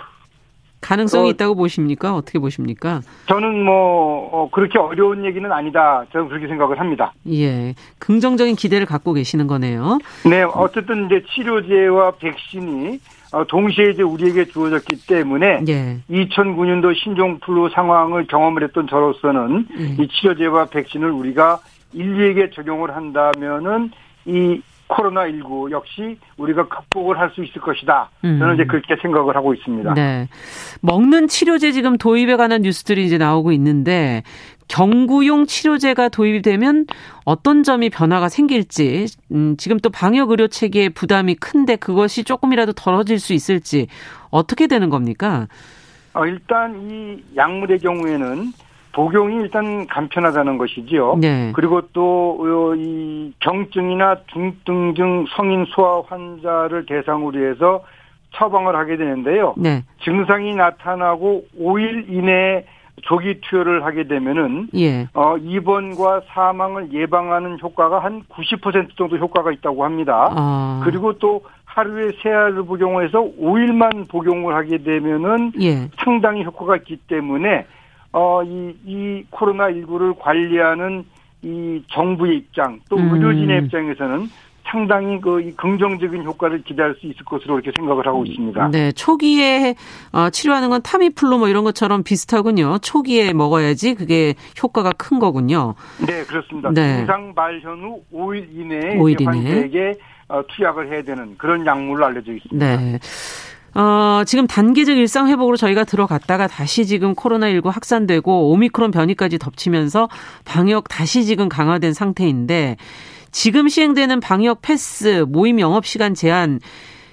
가능성이 어, 있다고 보십니까? 어떻게 보십니까? 저는 뭐 어, 그렇게 어려운 얘기는 아니다. 저는 그렇게 생각을 합니다. 예, 긍정적인 기대를 갖고 계시는 거네요. 네, 어쨌든 이제 치료제와 백신이 어, 동시에 이제 우리에게 주어졌기 때문에 예. 2009년도 신종플루 상황을 경험을 했던 저로서는 예. 이 치료제와 백신을 우리가 인류에게 적용을 한다면은 이 코로나19 역시 우리가 극복을 할 수 있을 것이다. 저는 음. 이제 그렇게 생각을 하고 있습니다. 네. 먹는 치료제 지금 도입에 관한 뉴스들이 이제 나오고 있는데 경구용 치료제가 도입되면 어떤 점이 변화가 생길지, 음, 지금 또 방역 의료 체계의 부담이 큰데 그것이 조금이라도 덜어질 수 있을지 어떻게 되는 겁니까? 어, 일단 이 약물의 경우에는 복용이 일단 간편하다는 것이지요. 네. 그리고 또 이 경증이나 중증증 성인 소아 환자를 대상으로 해서 처방을 하게 되는데요. 네. 증상이 나타나고 5일 이내에 조기 투여를 하게 되면은 예. 어 입원과 사망을 예방하는 효과가 한 90% 정도 효과가 있다고 합니다. 아. 그리고 또 하루에 세 알을 복용해서 5일만 복용을 하게 되면은 예. 상당히 효과가 있기 때문에 어, 이, 이 코로나19를 관리하는 이 정부의 입장, 또 음. 의료진의 입장에서는 상당히 그 긍정적인 효과를 기대할 수 있을 것으로 이렇게 생각을 하고 있습니다. 네, 초기에 어, 치료하는 건 타미플루 뭐 이런 것처럼 비슷하군요. 초기에 먹어야지 그게 효과가 큰 거군요. 네, 그렇습니다. 네. 증상 발현 후 5일 이내에 5일 환자에게 어, 투약을 해야 되는 그런 약물로 알려져 있습니다. 네. 어, 지금 단계적 일상 회복으로 저희가 들어갔다가 다시 지금 코로나19 확산되고 오미크론 변이까지 덮치면서 방역 다시 지금 강화된 상태인데 지금 시행되는 방역 패스, 모임 영업 시간 제한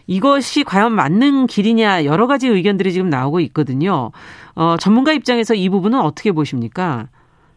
이것이 과연 맞는 길이냐 여러 가지 의견들이 지금 나오고 있거든요. 어, 전문가 입장에서 이 부분은 어떻게 보십니까?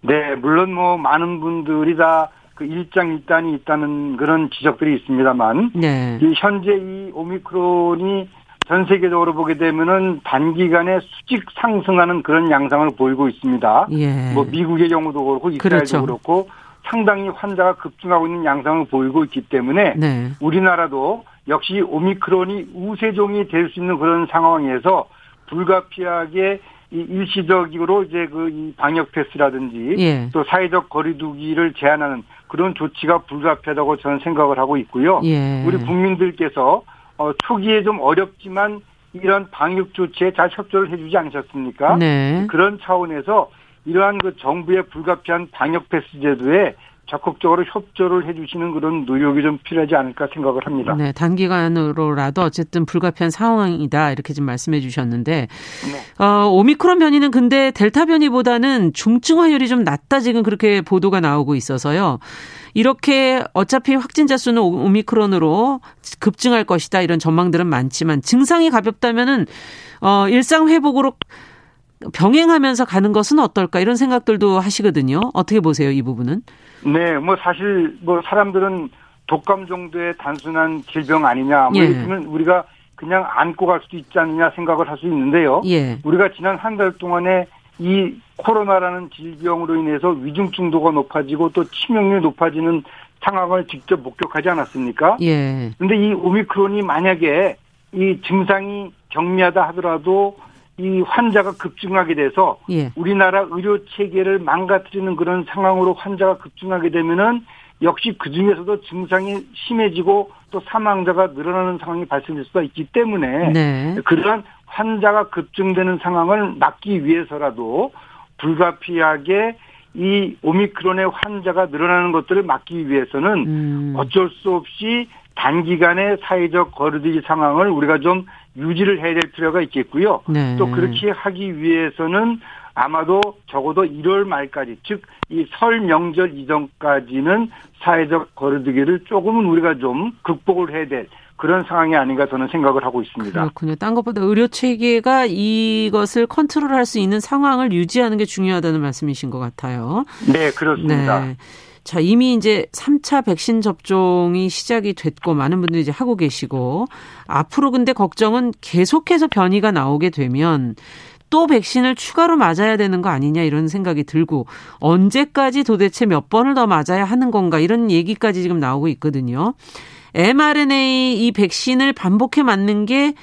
네, 물론 뭐 많은 분들이 다 그 일장 일단이 있다는 그런 지적들이 있습니다만 네. 이 현재 이 오미크론이 전 세계적으로 보게 되면은 단기간에 수직 상승하는 그런 양상을 보이고 있습니다. 예. 뭐 미국의 경우도 그렇고 이스라엘도 그렇죠. 그렇고 상당히 환자가 급증하고 있는 양상을 보이고 있기 때문에 네. 우리나라도 역시 오미크론이 우세종이 될 수 있는 그런 상황에서 불가피하게 이 일시적으로 이제 그 방역 패스라든지 예. 또 사회적 거리두기를 제한하는 그런 조치가 불가피하다고 저는 생각을 하고 있고요. 예. 우리 국민들께서 어, 초기에 좀 어렵지만 이런 방역 조치에 잘 협조를 해주지 않으셨습니까? 네. 그런 차원에서 이러한 그 정부의 불가피한 방역 패스 제도에 적극적으로 협조를 해주시는 그런 노력이 좀 필요하지 않을까 생각을 합니다. 네, 단기간으로라도 어쨌든 불가피한 상황이다 이렇게 좀 말씀해 주셨는데 네. 어, 오미크론 변이는 근데 델타 변이보다는 중증 화율이 좀 낮다 지금 그렇게 보도가 나오고 있어서요. 이렇게 어차피 확진자 수는 오미크론으로 급증할 것이다 이런 전망들은 많지만 증상이 가볍다면은 어, 일상 회복으로 병행하면서 가는 것은 어떨까 이런 생각들도 하시거든요. 어떻게 보세요, 이 부분은? 네, 뭐 사실 뭐 사람들은 독감 정도의 단순한 질병 아니냐, 뭐 예. 이러면 우리가 그냥 안고 갈 수도 있지 않느냐 생각을 할 수 있는데요. 예. 우리가 지난 한 달 동안에 이 코로나라는 질병으로 인해서 위중증도가 높아지고 또 치명률이 높아지는 상황을 직접 목격하지 않았습니까? 예. 근데 이 오미크론이 만약에 이 증상이 경미하다 하더라도 이 환자가 급증하게 돼서 예. 우리나라 의료 체계를 망가뜨리는 그런 상황으로 환자가 급증하게 되면은 역시 그 중에서도 증상이 심해지고 또 사망자가 늘어나는 상황이 발생될 수가 있기 때문에 네. 그러한 환자가 급증되는 상황을 막기 위해서라도 불가피하게 이 오미크론의 환자가 늘어나는 것들을 막기 위해서는 음. 어쩔 수 없이 단기간에 사회적 거리두기 상황을 우리가 좀 유지를 해야 될 필요가 있겠고요. 네. 또 그렇게 하기 위해서는 아마도 적어도 1월 말까지 즉 이 설 명절 이전까지는 사회적 거리두기를 조금은 우리가 좀 극복을 해야 될 그런 상황이 아닌가 저는 생각을 하고 있습니다. 그렇군요. 딴 것보다 의료 체계가 이것을 컨트롤할 수 있는 상황을 유지하는 게 중요하다는 말씀이신 것 같아요. 네, 그렇습니다. 네. 자, 이미 이제 3차 백신 접종이 시작이 됐고 많은 분들이 이제 하고 계시고 앞으로 근데 걱정은 계속해서 변이가 나오게 되면 또 백신을 추가로 맞아야 되는 거 아니냐 이런 생각이 들고 언제까지 도대체 몇 번을 더 맞아야 하는 건가 이런 얘기까지 지금 나오고 있거든요. mRNA 이 백신을 반복해 맞는 게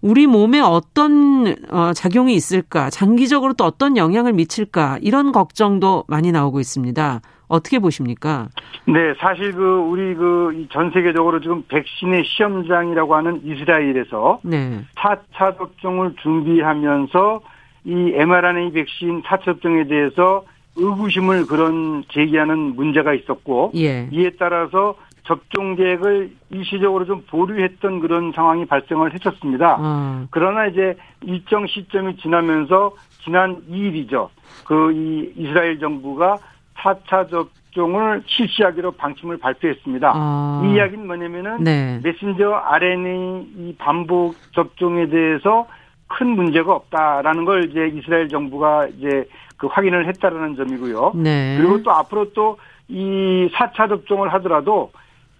우리 몸에 어떤 어, 작용이 있을까, 장기적으로 또 어떤 영향을 미칠까 이런 걱정도 많이 나오고 있습니다. 어떻게 보십니까? 네, 사실 그 우리 그 전 세계적으로 지금 백신의 시험장이라고 하는 이스라엘에서 네. 4차 접종을 준비하면서 이 mRNA 백신 4차 접종에 대해서 의구심을 그런 제기하는 문제가 있었고 예. 이에 따라서 접종 계획을 일시적으로 좀 보류했던 그런 상황이 발생을 했었습니다. 음. 그러나 이제 일정 시점이 지나면서 지난 2일이죠. 그 이 이스라엘 정부가 4차 접종을 실시하기로 방침을 발표했습니다. 아. 이 이야기는 뭐냐면은 네. 메신저 RNA 이 반복 접종에 대해서 큰 문제가 없다라는 걸 이제 이스라엘 정부가 이제 그 확인을 했다라는 점이고요. 네. 그리고 또 앞으로 또 이 4차 접종을 하더라도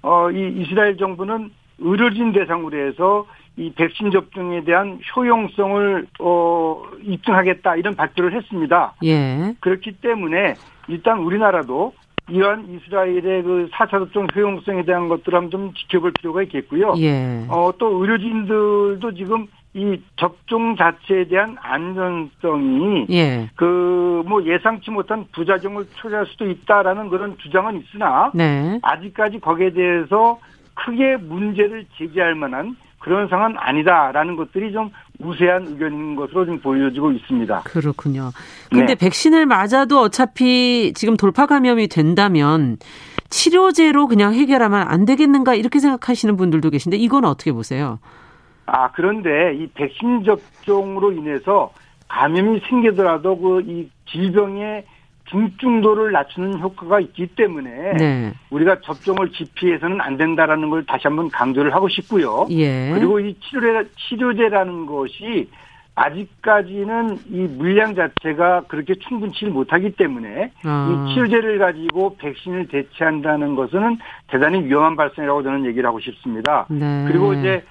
어, 이 이스라엘 정부는 의료진 대상으로 해서 이 백신 접종에 대한 효용성을 어 입증하겠다 이런 발표를 했습니다. 예. 그렇기 때문에 일단 우리나라도 이러한 이스라엘의 그 4차 접종 효용성에 대한 것들을 한번 좀 지켜볼 필요가 있겠고요. 예. 어, 또 의료진들도 지금 이 접종 자체에 대한 안전성이 예. 그뭐 예상치 못한 부작용을 초래할 수도 있다라는 그런 주장은 있으나 네. 아직까지 거기에 대해서 크게 문제를 제기할 만한 그런 상황은 아니다라는 것들이 좀 우세한 의견인 것으로 좀 보여지고 있습니다. 그렇군요. 근데 네. 백신을 맞아도 어차피 지금 돌파 감염이 된다면 치료제로 그냥 해결하면 안 되겠는가 이렇게 생각하시는 분들도 계신데 이건 어떻게 보세요? 아, 그런데 이 백신 접종으로 인해서 감염이 생기더라도 그 이 질병의 중증도를 낮추는 효과가 있기 때문에 네. 우리가 접종을 기피해서는 안 된다라는 걸 다시 한번 강조를 하고 싶고요. 예. 그리고 이 치료제 치료제라는 것이 아직까지는 이 물량 자체가 그렇게 충분치 못하기 때문에 아. 이 치료제를 가지고 백신을 대체한다는 것은 대단히 위험한 발생이라고 저는 얘기를 하고 싶습니다. 네. 그리고 이제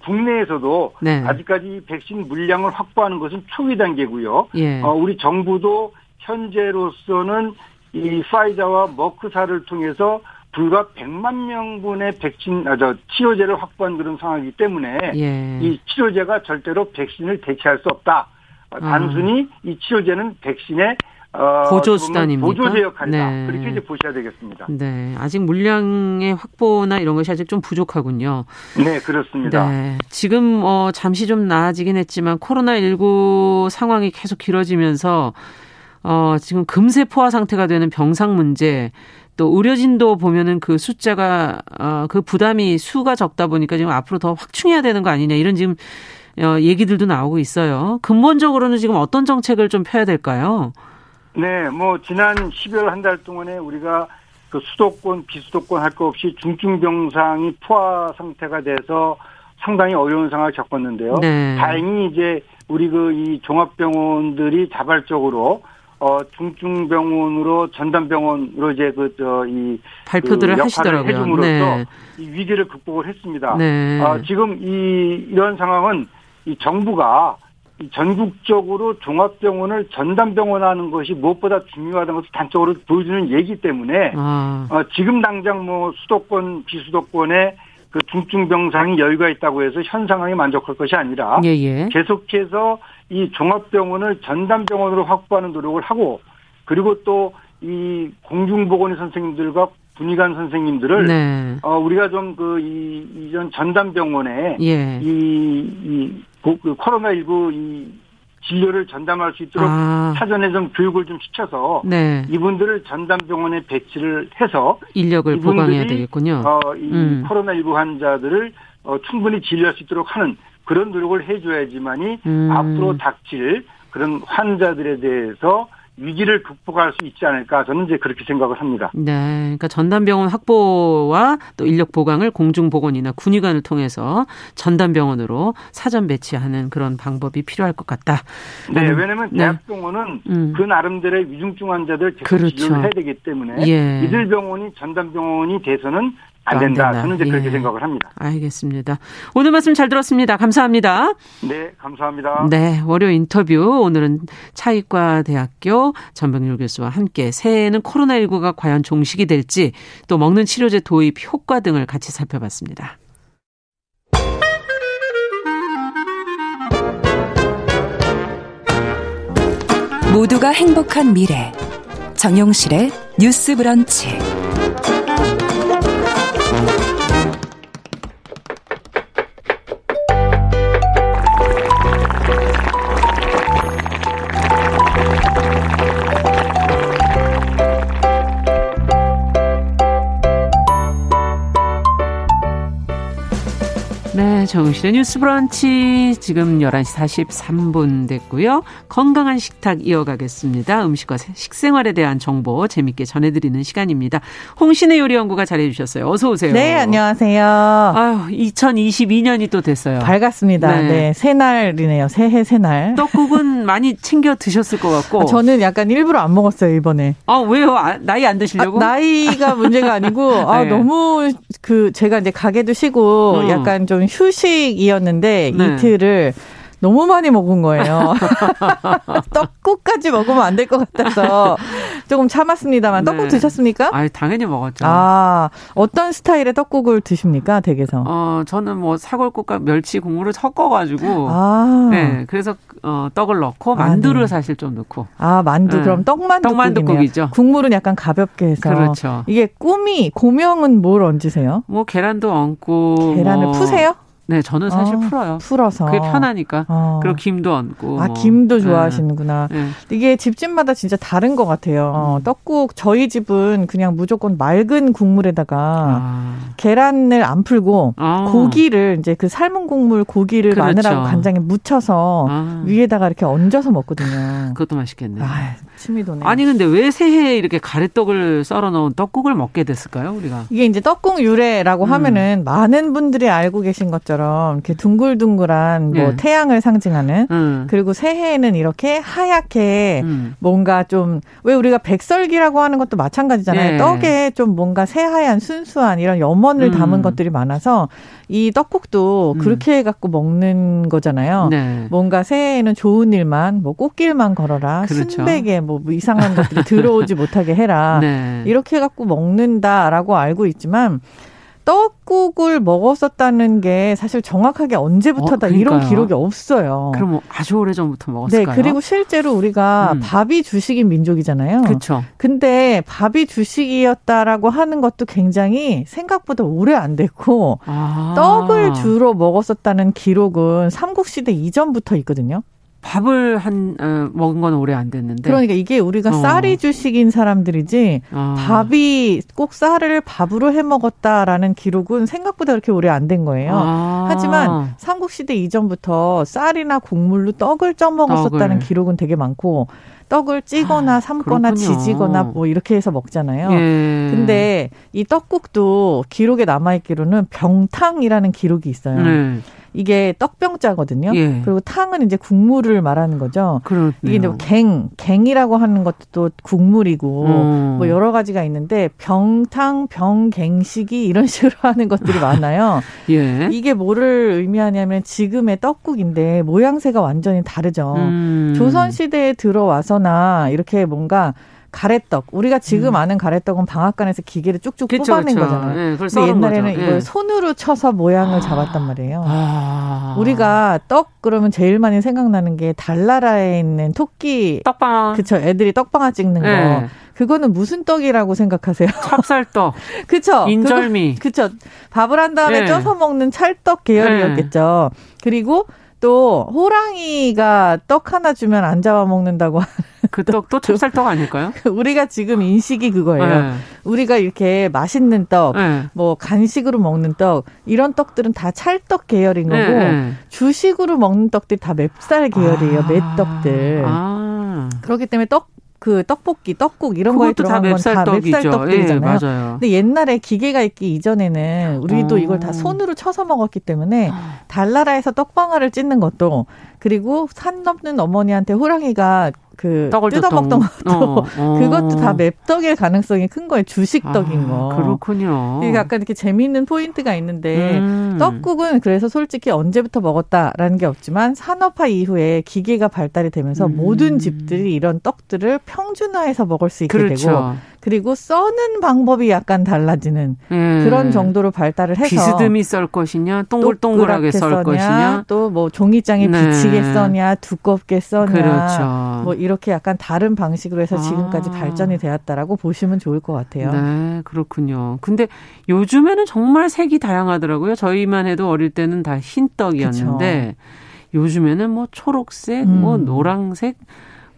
국내에서도 네. 아직까지 백신 물량을 확보하는 것은 초기 단계고요. 예. 어, 우리 정부도 현재로서는 이이 파이자와 머크사를 통해서 불과 100만 명분의 백신, 아, 저, 치료제를 확보한 그런 상황이기 때문에 예. 이 치료제가 절대로 백신을 대체할 수 없다. 아. 단순히 이 치료제는 백신의 어, 보조 수단입니까? 보조제 역할이다. 네. 그렇게 이제 보셔야 되겠습니다. 네, 아직 물량의 확보나 이런 것이 아직 좀 부족하군요. 네, 그렇습니다. 네, 지금 어 잠시 좀 나아지긴 했지만 코로나 19 상황이 계속 길어지면서 어 지금 금세 포화 상태가 되는 병상 문제 또 의료진도 보면은 그 숫자가 어 그 부담이 수가 적다 보니까 지금 앞으로 더 확충해야 되는 거 아니냐 이런 지금 어 얘기들도 나오고 있어요. 근본적으로는 지금 어떤 정책을 좀 펴야 될까요? 네, 뭐 지난 12월 한 달 동안에 우리가 그 수도권, 비수도권 할 거 없이 중증 병상이 포화 상태가 돼서 상당히 어려운 상황을 겪었는데요. 네. 다행히 이제 우리 그 이 종합병원들이 자발적으로 어 중증병원으로 전담병원으로 이제 그 저 이 발표들을 그 하시더라고요. 해줌으로써 네. 이 위기를 극복을 했습니다. 네. 어, 지금 이 이런 상황은 이 정부가 전국적으로 종합병원을 전담병원 하는 것이 무엇보다 중요하다는 것을 단적으로 보여주는 얘기 때문에 아. 어, 지금 당장 뭐 수도권 비수도권에 그 중증 병상이 여유가 있다고 해서 현 상황에 만족할 것이 아니라 예, 예. 계속해서 이 종합병원을 전담병원으로 확보하는 노력을 하고 그리고 또 이 공중보건의 선생님들과 군의관 선생님들을 네. 어 우리가 좀 그 이 이전 전담병원에 예. 이, 이 그 코로나 19 이 진료를 전담할 수 있도록 아. 사전에 좀 교육을 좀 시켜서 네. 이분들을 전담병원에 배치를 해서 인력을 보강해야 되겠군요. 어, 이 음. 코로나 19 환자들을 어, 충분히 진료할 수 있도록 하는 그런 노력을 해줘야지만이 음. 앞으로 닥칠 그런 환자들에 대해서 위기를 극복할 수 있지 않을까 저는 이제 그렇게 생각을 합니다. 네, 그러니까 전담병원 확보와 또 인력 보강을 공중보건이나 군의관을 통해서 전담병원으로 사전 배치하는 그런 방법이 필요할 것 같다. 네, 왜냐하면 네. 대학병원은 음. 그 나름대로의 위중증 환자들 계속 그렇죠. 진료를 해야 되기 때문에 예. 이들 병원이 전담병원이 돼서는 안 된다. 저는 이제 그렇게 예. 생각을 합니다. 알겠습니다. 오늘 말씀 잘 들었습니다. 감사합니다. 네, 감사합니다. 네, 월요 인터뷰 오늘은 차의과대학교 전병률 교수와 함께 새해에는 코로나19가 과연 종식이 될지 또 먹는 치료제 도입 효과 등을 같이 살펴봤습니다. 모두가 행복한 미래 정용실의 뉴스 브런치 정신의 뉴스 브런치 지금 11시 43분 됐고요. 건강한 식탁 이어가겠습니다. 음식과 식생활에 대한 정보 재밌게 전해드리는 시간입니다. 홍신의 요리연구가 잘해주셨어요. 어서 오세요. 네, 안녕하세요. 아유, 2022년이 또 됐어요. 밝았습니다. 네, 네 새날이네요. 새해 새날. 떡국은 많이 챙겨 드셨을 것 같고. 아, 저는 약간 일부러 안 먹었어요, 이번에. 아, 왜요? 아, 나이 안 드시려고? 아, 나이가 문제가 아니고, 아, <laughs> 네. 너무 그, 제가 이제 가게도 쉬고, 음. 약간 좀 휴식 후식이었는데 네. 이틀을 너무 많이 먹은 거예요. <laughs> 떡국까지 먹으면 안 될 것 같아서 조금 참았습니다만 떡국 네. 드셨습니까? 아, 당연히 먹었죠. 아, 어떤 스타일의 떡국을 드십니까? 댁에서? 어, 저는 뭐 사골국과 멸치 국물을 섞어 가지고 아. 네. 그래서 어, 떡을 넣고 만두를 아, 네. 사실 좀 넣고. 아, 만두 네. 그럼 떡만두 떡만두국이죠. 국물은 약간 가볍게 해서. 그렇죠. 이게 꿈이 고명은 뭘 얹으세요? 뭐 계란도 얹고 계란을 뭐 푸세요? 네, 저는 사실 어, 풀어요. 풀어서. 그게 편하니까. 어. 그리고 김도 얹고. 아, 뭐. 김도 네. 좋아하시는구나. 네. 이게 집집마다 진짜 다른 것 같아요. 어, 음. 떡국, 저희 집은 그냥 무조건 맑은 국물에다가 아. 계란을 안 풀고 아. 고기를 이제 그 삶은 국물 고기를 그렇죠. 마늘하고 간장에 묻혀서 아. 위에다가 이렇게 얹어서 먹거든요. 그것도 맛있겠네요. 아, 침이 도네. 아니, 근데 왜 새해에 이렇게 가래떡을 썰어 놓은 떡국을 먹게 됐을까요, 우리가? 이게 이제 떡국 유래라고 음. 하면은 많은 분들이 알고 계신 것처럼 것처럼 이렇게 둥글둥글한 뭐 예. 태양을 상징하는 음. 그리고 새해에는 이렇게 하얗게 음. 뭔가 좀 왜 우리가 백설기라고 하는 것도 마찬가지잖아요. 예. 떡에 좀 뭔가 새하얀 순수한 이런 염원을 담은 음. 것들이 많아서 이 떡국도 음. 그렇게 해갖고 먹는 거잖아요. 네. 뭔가 새해에는 좋은 일만, 뭐 꽃길만 걸어라, 그렇죠. 순백에 뭐, 뭐 이상한 것들이 들어오지 못하게 해라. 네. 이렇게 해갖고 먹는다라고 알고 있지만 떡국을 먹었었다는 게 사실 정확하게 언제부터다 어, 이런 기록이 없어요. 그럼 뭐 아주 오래 전부터 먹었을까요? 네, 그리고 실제로 우리가 음. 밥이 주식인 민족이잖아요. 그렇죠. 근데 밥이 주식이었다라고 하는 것도 굉장히 생각보다 오래 안 됐고 아. 떡을 주로 먹었었다는 기록은 삼국시대 이전부터 있거든요. 밥을 한 어, 먹은 건 오래 안 됐는데. 그러니까 이게 우리가 어. 쌀이 주식인 사람들이지 어. 밥이 꼭 쌀을 밥으로 해 먹었다라는 기록은 생각보다 그렇게 오래 안 된 거예요. 아. 하지만 삼국시대 이전부터 쌀이나 국물로 떡을 쪄 먹었었다는 기록은 되게 많고 떡을 찌거나 아, 삶거나 지지거나 뭐 이렇게 해서 먹잖아요. 예. 근데 이 떡국도 기록에 남아 있기로는 병탕이라는 기록이 있어요. 네. 이게 떡병자거든요. 예. 그리고 탕은 이제 국물을 말하는 거죠. 그렇네요. 이게 이제 갱, 갱이라고 하는 것도 또 국물이고 음. 뭐 여러 가지가 있는데 병탕, 병갱식이 이런 <laughs> 식으로 하는 것들이 많아요. <laughs> 예. 이게 뭐를 의미하냐면 지금의 떡국인데 모양새가 완전히 다르죠. 음. 조선 시대에 들어와서나 이렇게 뭔가 가래떡. 우리가 지금 음. 아는 가래떡은 방앗간에서 기계를 쭉쭉 그쵸, 뽑아낸 그쵸. 거잖아요. 네, 근데 옛날에는 거죠. 이걸 네. 손으로 쳐서 모양을 아. 잡았단 말이에요. 아. 우리가 떡 그러면 제일 많이 생각나는 게 달나라에 있는 토끼 떡방아. 그쵸. 애들이 떡방아 찍는 네. 거. 그거는 무슨 떡이라고 생각하세요? <laughs> 찹쌀떡. 그쵸. 인절미. 그거, 그쵸. 밥을 한 다음에 네. 쪄서 먹는 찰떡 계열이었겠죠. 네. 그리고 또 호랑이가 떡 하나 주면 안 잡아 먹는다고 그 떡도 찹쌀떡 아닐까요? 우리가 지금 인식이 그거예요. 네. 우리가 이렇게 맛있는 떡, 네. 뭐 간식으로 먹는 떡 이런 떡들은 다 찰떡 계열인 거고 네. 주식으로 먹는 떡들이 다 맵쌀 계열이에요. 아. 맵떡들. 아. 그렇기 때문에 떡 그 떡볶이, 떡국 이런 거에 들어간 건 다 맵쌀 떡들이잖아요. 예, 맞아요. 근데 옛날에 기계가 있기 이전에는 우리도 어. 이걸 다 손으로 쳐서 먹었기 때문에 달나라에서 떡방아를 찢는 것도 그리고 산 넘는 어머니한테 호랑이가 그 뜯어먹던 것도 어, 어. 그것도 다 맵떡일 가능성이 큰 거예요. 주식떡인 아, 거. 그렇군요. 이게 약간 이렇게 재미있는 포인트가 있는데 음. 떡국은 그래서 솔직히 언제부터 먹었다라는 게 없지만 산업화 이후에 기계가 발달이 되면서 음. 모든 집들이 이런 떡들을 평준화해서 먹을 수 있게 그렇죠. 되고 그리고 써는 방법이 약간 달라지는 음. 그런 정도로 발달을 해서 비스듬히 썰 것이냐 동글동글하게 썰 것이냐 또 뭐 종이장에 네. 비치게 써냐 두껍게 써냐 그렇죠. 뭐 이렇게 약간 다른 방식으로 해서 지금까지 아. 발전이 되었다라고 보시면 좋을 것 같아요. 네, 그렇군요. 근데 요즘에는 정말 색이 다양하더라고요. 저희만 해도 어릴 때는 다 흰떡이었는데 그쵸. 요즘에는 뭐 초록색, 뭐 음. 뭐 노랑색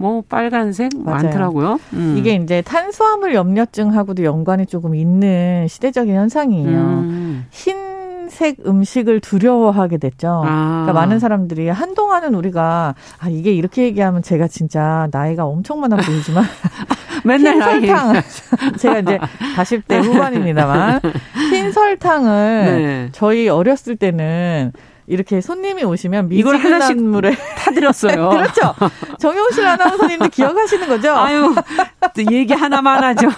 뭐 빨간색 맞아요. 많더라고요. 음. 이게 이제 탄수화물 염려증하고도 연관이 조금 있는 시대적인 현상이에요. 음. 흰색 음식을 두려워하게 됐죠. 아. 그러니까 많은 사람들이 한동안은 우리가 아 이게 이렇게 얘기하면 제가 진짜 나이가 엄청 많아 보이지만 맨날 설탕 제가 이제 40대 후반입니다만 <laughs> 흰 설탕을 네. 저희 어렸을 때는 이렇게 손님이 오시면 이걸 하나씩 물에 타드렸어요. <laughs> <laughs> 그렇죠. 정용실 아나운서님도 기억하시는 거죠? 아유, 얘기 하나만 하죠.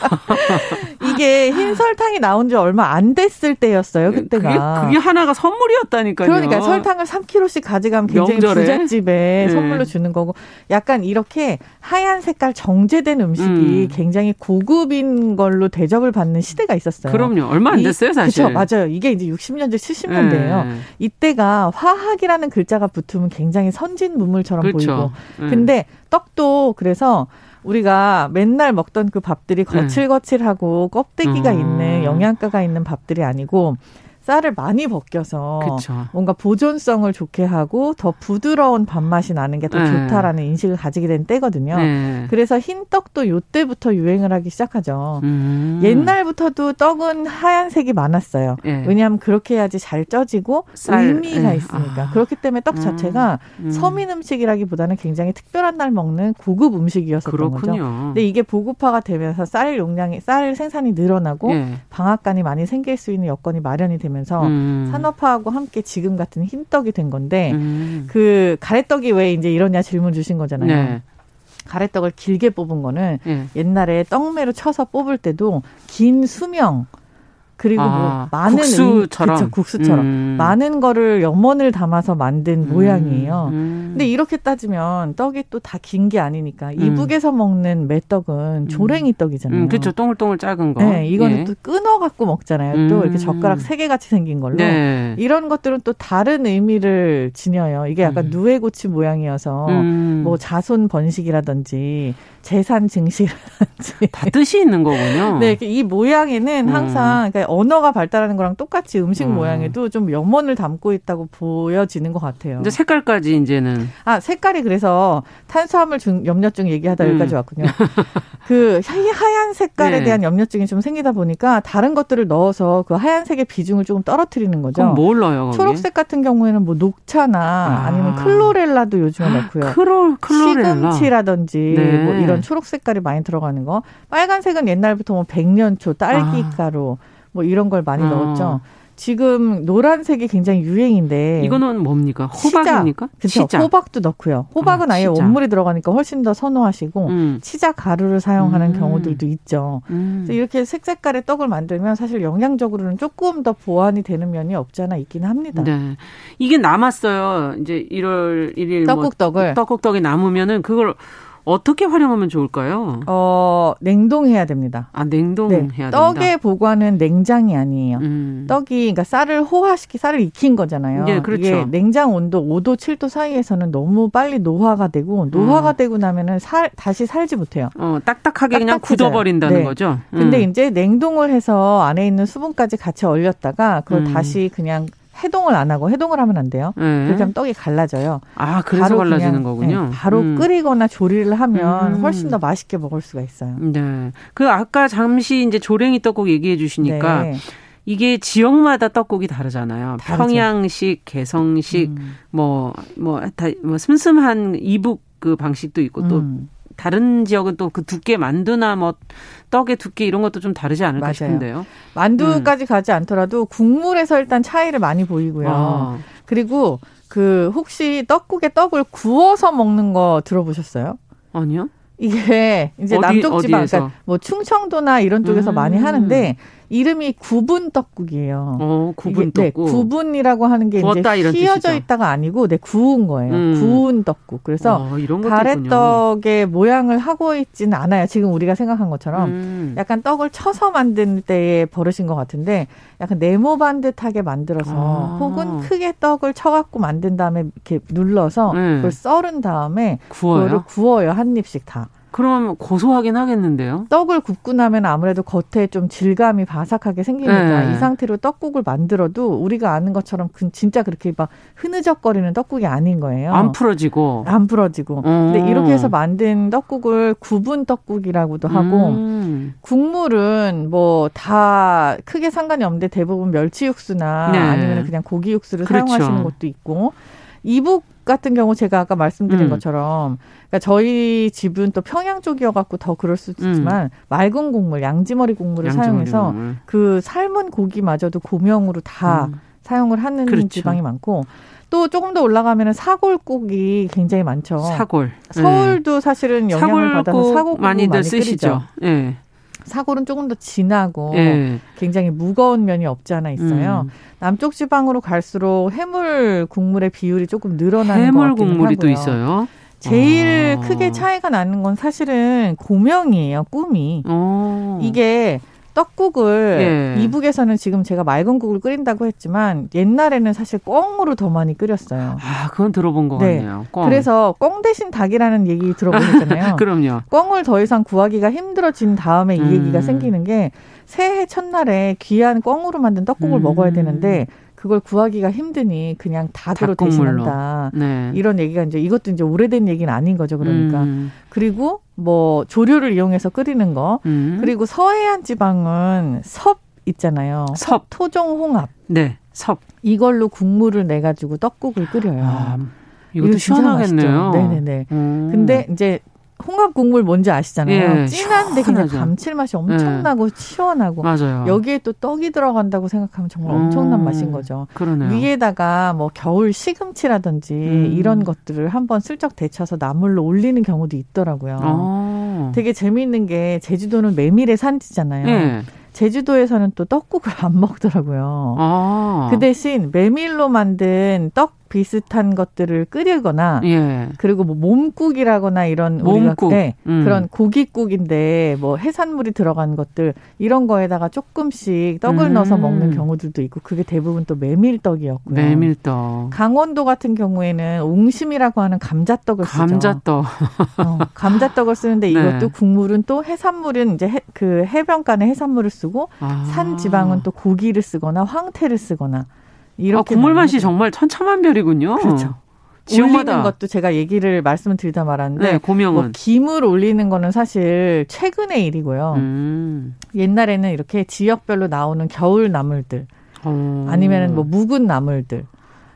<laughs> 이게 흰 설탕이 나온 지 얼마 안 됐을 때였어요, 그때가. 그게, 그게 하나가 선물이었다니까요. 그러니까 설탕을 3kg씩 가져가면 굉장히 명절에? 부잣집에 네. 선물로 주는 거고 약간 이렇게 하얀 색깔 정제된 음식이 음. 굉장히 고급인 걸로 대접을 받는 시대가 있었어요. 그럼요. 얼마 안 됐어요, 사실. 그렇죠. 맞아요. 이게 이제 60년대, 70년대예요. 네. 이때가 화학이라는 글자가 붙으면 굉장히 선진 문물처럼 그렇죠. 보이고. 네. 근데 떡도 그래서 우리가 맨날 먹던 그 밥들이 네. 거칠거칠하고 껍데기가 음. 있는 영양가가 있는 밥들이 아니고 쌀을 많이 벗겨서 그쵸. 뭔가 보존성을 좋게 하고 더 부드러운 밥맛이 나는 게더 네. 좋다라는 인식을 가지게 된 때거든요. 네. 그래서 흰 떡도 요때부터 유행을 하기 시작하죠. 음. 옛날부터도 떡은 하얀색이 많았어요. 네. 왜냐하면 그렇게 해야지 잘 쪄지고 쌀, 의미가 네. 있으니까. 아. 그렇기 때문에 떡 음. 자체가 음. 서민 음식이라기보다는 굉장히 특별한 날 먹는 고급 음식이었었던 그렇군요. 거죠. 근데 이게 보급화가 되면서 쌀 용량이 쌀 생산이 늘어나고 예. 방앗간이 많이 생길 수 있는 여건이 마련이 됩니 다. 되면서 음. 산업화하고 함께 지금 같은 흰떡이 된 건데 음. 그 가래떡이 왜 이제 이러냐 질문 주신 거잖아요. 네. 가래떡을 길게 뽑은 거는 네. 옛날에 떡매로 쳐서 뽑을 때도 긴 수명 그리고 뭐 아, 뭐 많은 국수처럼 그쵸, 국수처럼 음. 많은 거를 염원을 담아서 만든 음. 모양이에요. 음. 근데 이렇게 따지면 떡이 또 다 긴 게 아니니까 음. 이북에서 먹는 매떡은 음. 조랭이 떡이잖아요. 그렇죠. 동글동글 작은 거. 네, 이거는 예. 또 끊어 갖고 먹잖아요. 또 이렇게 젓가락 세 개 같이 생긴 걸로. 네. 이런 것들은 또 다른 의미를 지녀요. 이게 약간 누에고치 모양이어서 뭐 자손 번식이라든지 재산 증식이라든지 다 뜻이 있는 거군요. 네, 이 모양에는 항상 그러니까 언어가 발달하는 거랑 똑같이 음식 음. 모양에도 좀 염원을 담고 있다고 보여지는 것 같아요. 이제 색깔까지 이제는 아 색깔이 그래서 탄수화물 중 염려증 얘기하다 음. 여기까지 왔군요. <laughs> 그 하얀 색깔에 네. 대한 염려증이 좀 생기다 보니까 다른 것들을 넣어서 그 하얀색의 비중을 조금 떨어뜨리는 거죠. 그럼 뭘 넣어요? 거기? 초록색 같은 경우에는 뭐 녹차나 아. 니면 클로렐라도 요즘에 넣고요. 클로, 클로렐라. 시금치라든지 네. 뭐 이런 초록 색깔이 많이 들어가는 거. 빨간색은 옛날부터 뭐 백년초, 딸기가루 아. 뭐 이런 걸 많이 어. 넣었죠. 지금 노란색이 굉장히 유행인데 이거는 뭡니까? 호박입니까? 그렇죠. 호박도 넣고요. 호박은 아, 예 원물이 들어가니까 훨씬 더 선호하시고 음. 치자 가루를 사용하는 음. 경우들도 있죠. 음. 그래서 이렇게 색 색깔의 떡을 만들면 사실 영양적으로는 조금 더 보완이 되는 면이 없잖아 있긴 합니다. 네. 이게 남았어요. 이제 1월 1일 떡국떡을 뭐 떡국떡이 남으면은 그걸 어떻게 활용하면 좋을까요? 어, 냉동해야 됩니다. 아, 냉동해야 네. 된다. 떡의 보관은 냉장이 아니에요. 음. 떡이 그러니까 쌀을 호화시키 쌀을 익힌 거잖아요. 예, 그렇죠. 이게 냉장 온도 5도, 7도 사이에서는 너무 빨리 노화가 되고 노화가 음. 되고 나면은 살 다시 살지 못해요. 어, 딱딱하게 그냥 굳어 버린다는 네. 거죠. 음. 근데 이제 냉동을 해서 안에 있는 수분까지 같이 얼렸다가 그걸 음. 다시 그냥 해동을 안 하고 해동을 하면 안 돼요. 네. 그렇게 하면 떡이 갈라져요. 아, 그래서 갈라지는 거군요. 네, 바로 음. 끓이거나 조리를 하면 음. 훨씬 더 맛있게 먹을 수가 있어요. 네. 그 아까 잠시 이제 조랭이 떡국 얘기해 주시니까 네. 이게 지역마다 떡국이 다르잖아요. 다르죠. 평양식, 개성식, 음. 뭐, 뭐, 다, 뭐, 슴슴한 이북 그 방식도 있고 또 음. 다른 지역은 또 그 두께 만두나 뭐 떡의 두께 이런 것도 좀 다르지 않을까 맞아요. 싶은데요. 만두까지 음. 가지 않더라도 국물에서 일단 차이를 많이 보이고요. 아. 그리고 그 혹시 떡국에 떡을 구워서 먹는 거 들어보셨어요? 아니요. 이게 이제 어디, 남쪽 지방, 그러니까 뭐 충청도나 이런 쪽에서 음. 많이 하는데 이름이 구분 떡국이에요. 어, 구분 떡국. 네, 구분이라고 하는 게 이제 휘어져 있다가 아니고 네, 구운 거예요. 음. 구운 떡국. 그래서 어, 가래떡의 모양을 하고 있지는 않아요. 지금 우리가 생각한 것처럼 음. 약간 떡을 쳐서 만든 때에 버릇인 것 같은데 약간 네모 반듯하게 만들어서 아. 혹은 크게 떡을 쳐갖고 만든 다음에 이렇게 눌러서 네. 그걸 썰은 다음에 구워요? 그거를 구워요 한 입씩 다. 그럼 고소하긴 하겠는데요. 떡을 굽고 나면 아무래도 겉에 좀 질감이 바삭하게 생기니까 네. 이 상태로 떡국을 만들어도 우리가 아는 것처럼 그 진짜 그렇게 막 흐느적거리는 떡국이 아닌 거예요. 안 풀어지고. 안 풀어지고. 음. 근데 이렇게 해서 만든 떡국을 구분 떡국이라고도 하고 음. 국물은 뭐 다 크게 상관이 없는데 대부분 멸치 육수나 네. 아니면 그냥 고기 육수를 그렇죠. 사용하시는 것도 있고 이북 같은 경우 제가 아까 말씀드린 음. 것처럼 그러니까 저희 집은 또 평양 쪽이어갖고 더 그럴 수도 있지만 음. 맑은 국물, 양지머리 국물을 양지머리 사용해서 국물. 그 삶은 고기마저도 고명으로 다 음. 사용을 하는 그렇죠. 지방이 많고 또 조금 더 올라가면은 사골국이 굉장히 많죠. 사골. 서울도 네. 사실은 영향을 받아서 사골국 많이들 많이 쓰시죠. 예. 네. 사골은 조금 더 진하고 네. 굉장히 무거운 면이 없지 않아 있어요. 음. 남쪽 지방으로 갈수록 해물 국물의 비율이 조금 늘어나는 해물 것 같기는 국물이 또 있어요. 제일 아. 크게 차이가 나는 건 사실은 고명이에요. 꿈이. 어. 이게 떡국을 예. 이북에서는 지금 제가 맑은 국을 끓인다고 했지만 옛날에는 사실 꽁으로 더 많이 끓였어요. 아, 그건 들어본 것 네. 같네요. 꽁. 그래서 꽁 대신 닭이라는 얘기 들어보셨잖아요. <laughs> 그럼요. 꽁을 더 이상 구하기가 힘들어진 다음에 이 음. 얘기가 생기는 게 새해 첫날에 귀한 꽁으로 만든 떡국을 음. 먹어야 되는데 그걸 구하기가 힘드니 그냥 닭으로 대신한다. 네. 이런 얘기가 이제 이것도 이제 오래된 얘기는 아닌 거죠. 그러니까 음. 그리고 뭐 조류를 이용해서 끓이는 거 음. 그리고 서해안 지방은 섭 있잖아요. 섭 토종 홍합. 네, 섭. 이걸로 국물을 내 가지고 떡국을 끓여요. 아, 이것도 시원하겠네요. 네네네. 음. 근데 이제 홍합 국물 뭔지 아시잖아요. 예, 진한데 그냥 감칠맛이 엄청나고 예. 시원하고 맞아요. 여기에 또 떡이 들어간다고 생각하면 정말 엄청난 음, 맛인 거죠. 그러네요. 위에다가 뭐 겨울 시금치라든지 음. 이런 것들을 한번 슬쩍 데쳐서 나물로 올리는 경우도 있더라고요. 아. 되게 재미있는 게 제주도는 메밀의 산지잖아요. 예. 제주도에서는 또 떡국을 <laughs> 안 먹더라고요. 아. 그 대신 메밀로 만든 떡 비슷한 것들을 끓이거나 예. 그리고 뭐 몸국이라거나 이런 몸국. 우리가 네, 음. 그런 고깃국인데 뭐 해산물이 들어간 것들 이런 거에다가 조금씩 떡을 음. 넣어서 먹는 경우들도 있고 그게 대부분 또 메밀떡이었고요. 메밀떡. 강원도 같은 경우에는 옹심이라고 하는 감자떡을 쓰죠. 감자떡. 어, 감자떡을 쓰는데 <laughs> 네. 이것도 국물은 또 해산물은 이제 해, 그 해변가는 해산물을 쓰고 아. 산 지방은 또 고기를 쓰거나 황태를 쓰거나 이렇게 아, 국물 맛이 정말 천차만별이군요. 그렇죠. 지역마다 올리는 것도 제가 얘기를 말씀을 드리다 말았는데 네, 고명은 뭐 김을 올리는 거는 사실 최근의 일이고요. 음. 옛날에는 이렇게 지역별로 나오는 겨울 나물들 어. 아니면은 뭐 묵은 나물들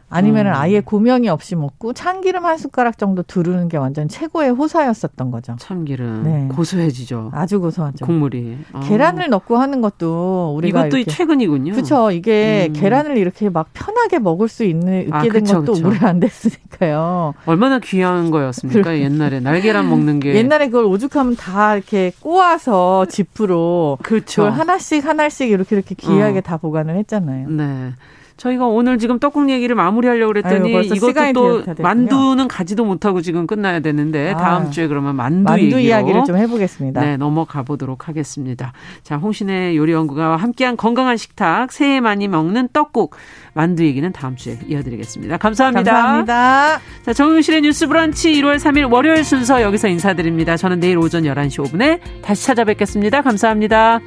아니면은 음. 아예 고명이 없이 먹고 참기름 한 숟가락 정도 두르는 게 완전 최고의 호사였었던 거죠. 참기름 네. 고소해지죠. 아주 고소하죠. 국물이 아. 계란을 넣고 하는 것도 우리가 이것도 최근이군요. 그렇죠. 이게 음. 계란을 이렇게 막 편하게 먹을 수 있는 아, 있게 아, 된 그쵸, 것도 그쵸. 오래 안 됐으니까요. 얼마나 귀한 거였습니까? 옛날에 날계란 먹는 게 옛날에 그걸 오죽하면 다 이렇게 꼬아서 지프로 그렇죠. 그걸 하나씩 하나씩 이렇게 이렇게 귀하게 어. 다 보관을 했잖아요. 네. 저희가 오늘 지금 떡국 얘기를 마무리하려고 그랬더니 아유, 이것도 또 만두는 가지도 못하고 지금 끝나야 되는데 아, 다음 주에 그러면 만두, 만두 이야기를 좀 해보겠습니다. 네, 넘어가 보도록 하겠습니다. 자, 홍신의 요리연구가와 함께한 건강한 식탁, 새해 많이 먹는 떡국, 만두 얘기는 다음 주에 이어드리겠습니다. 감사합니다. 감사합니다. 자, 정용실의 뉴스 브런치 1월 3일 월요일 순서 여기서 인사드립니다. 저는 내일 오전 11시 5분에 다시 찾아뵙겠습니다. 감사합니다.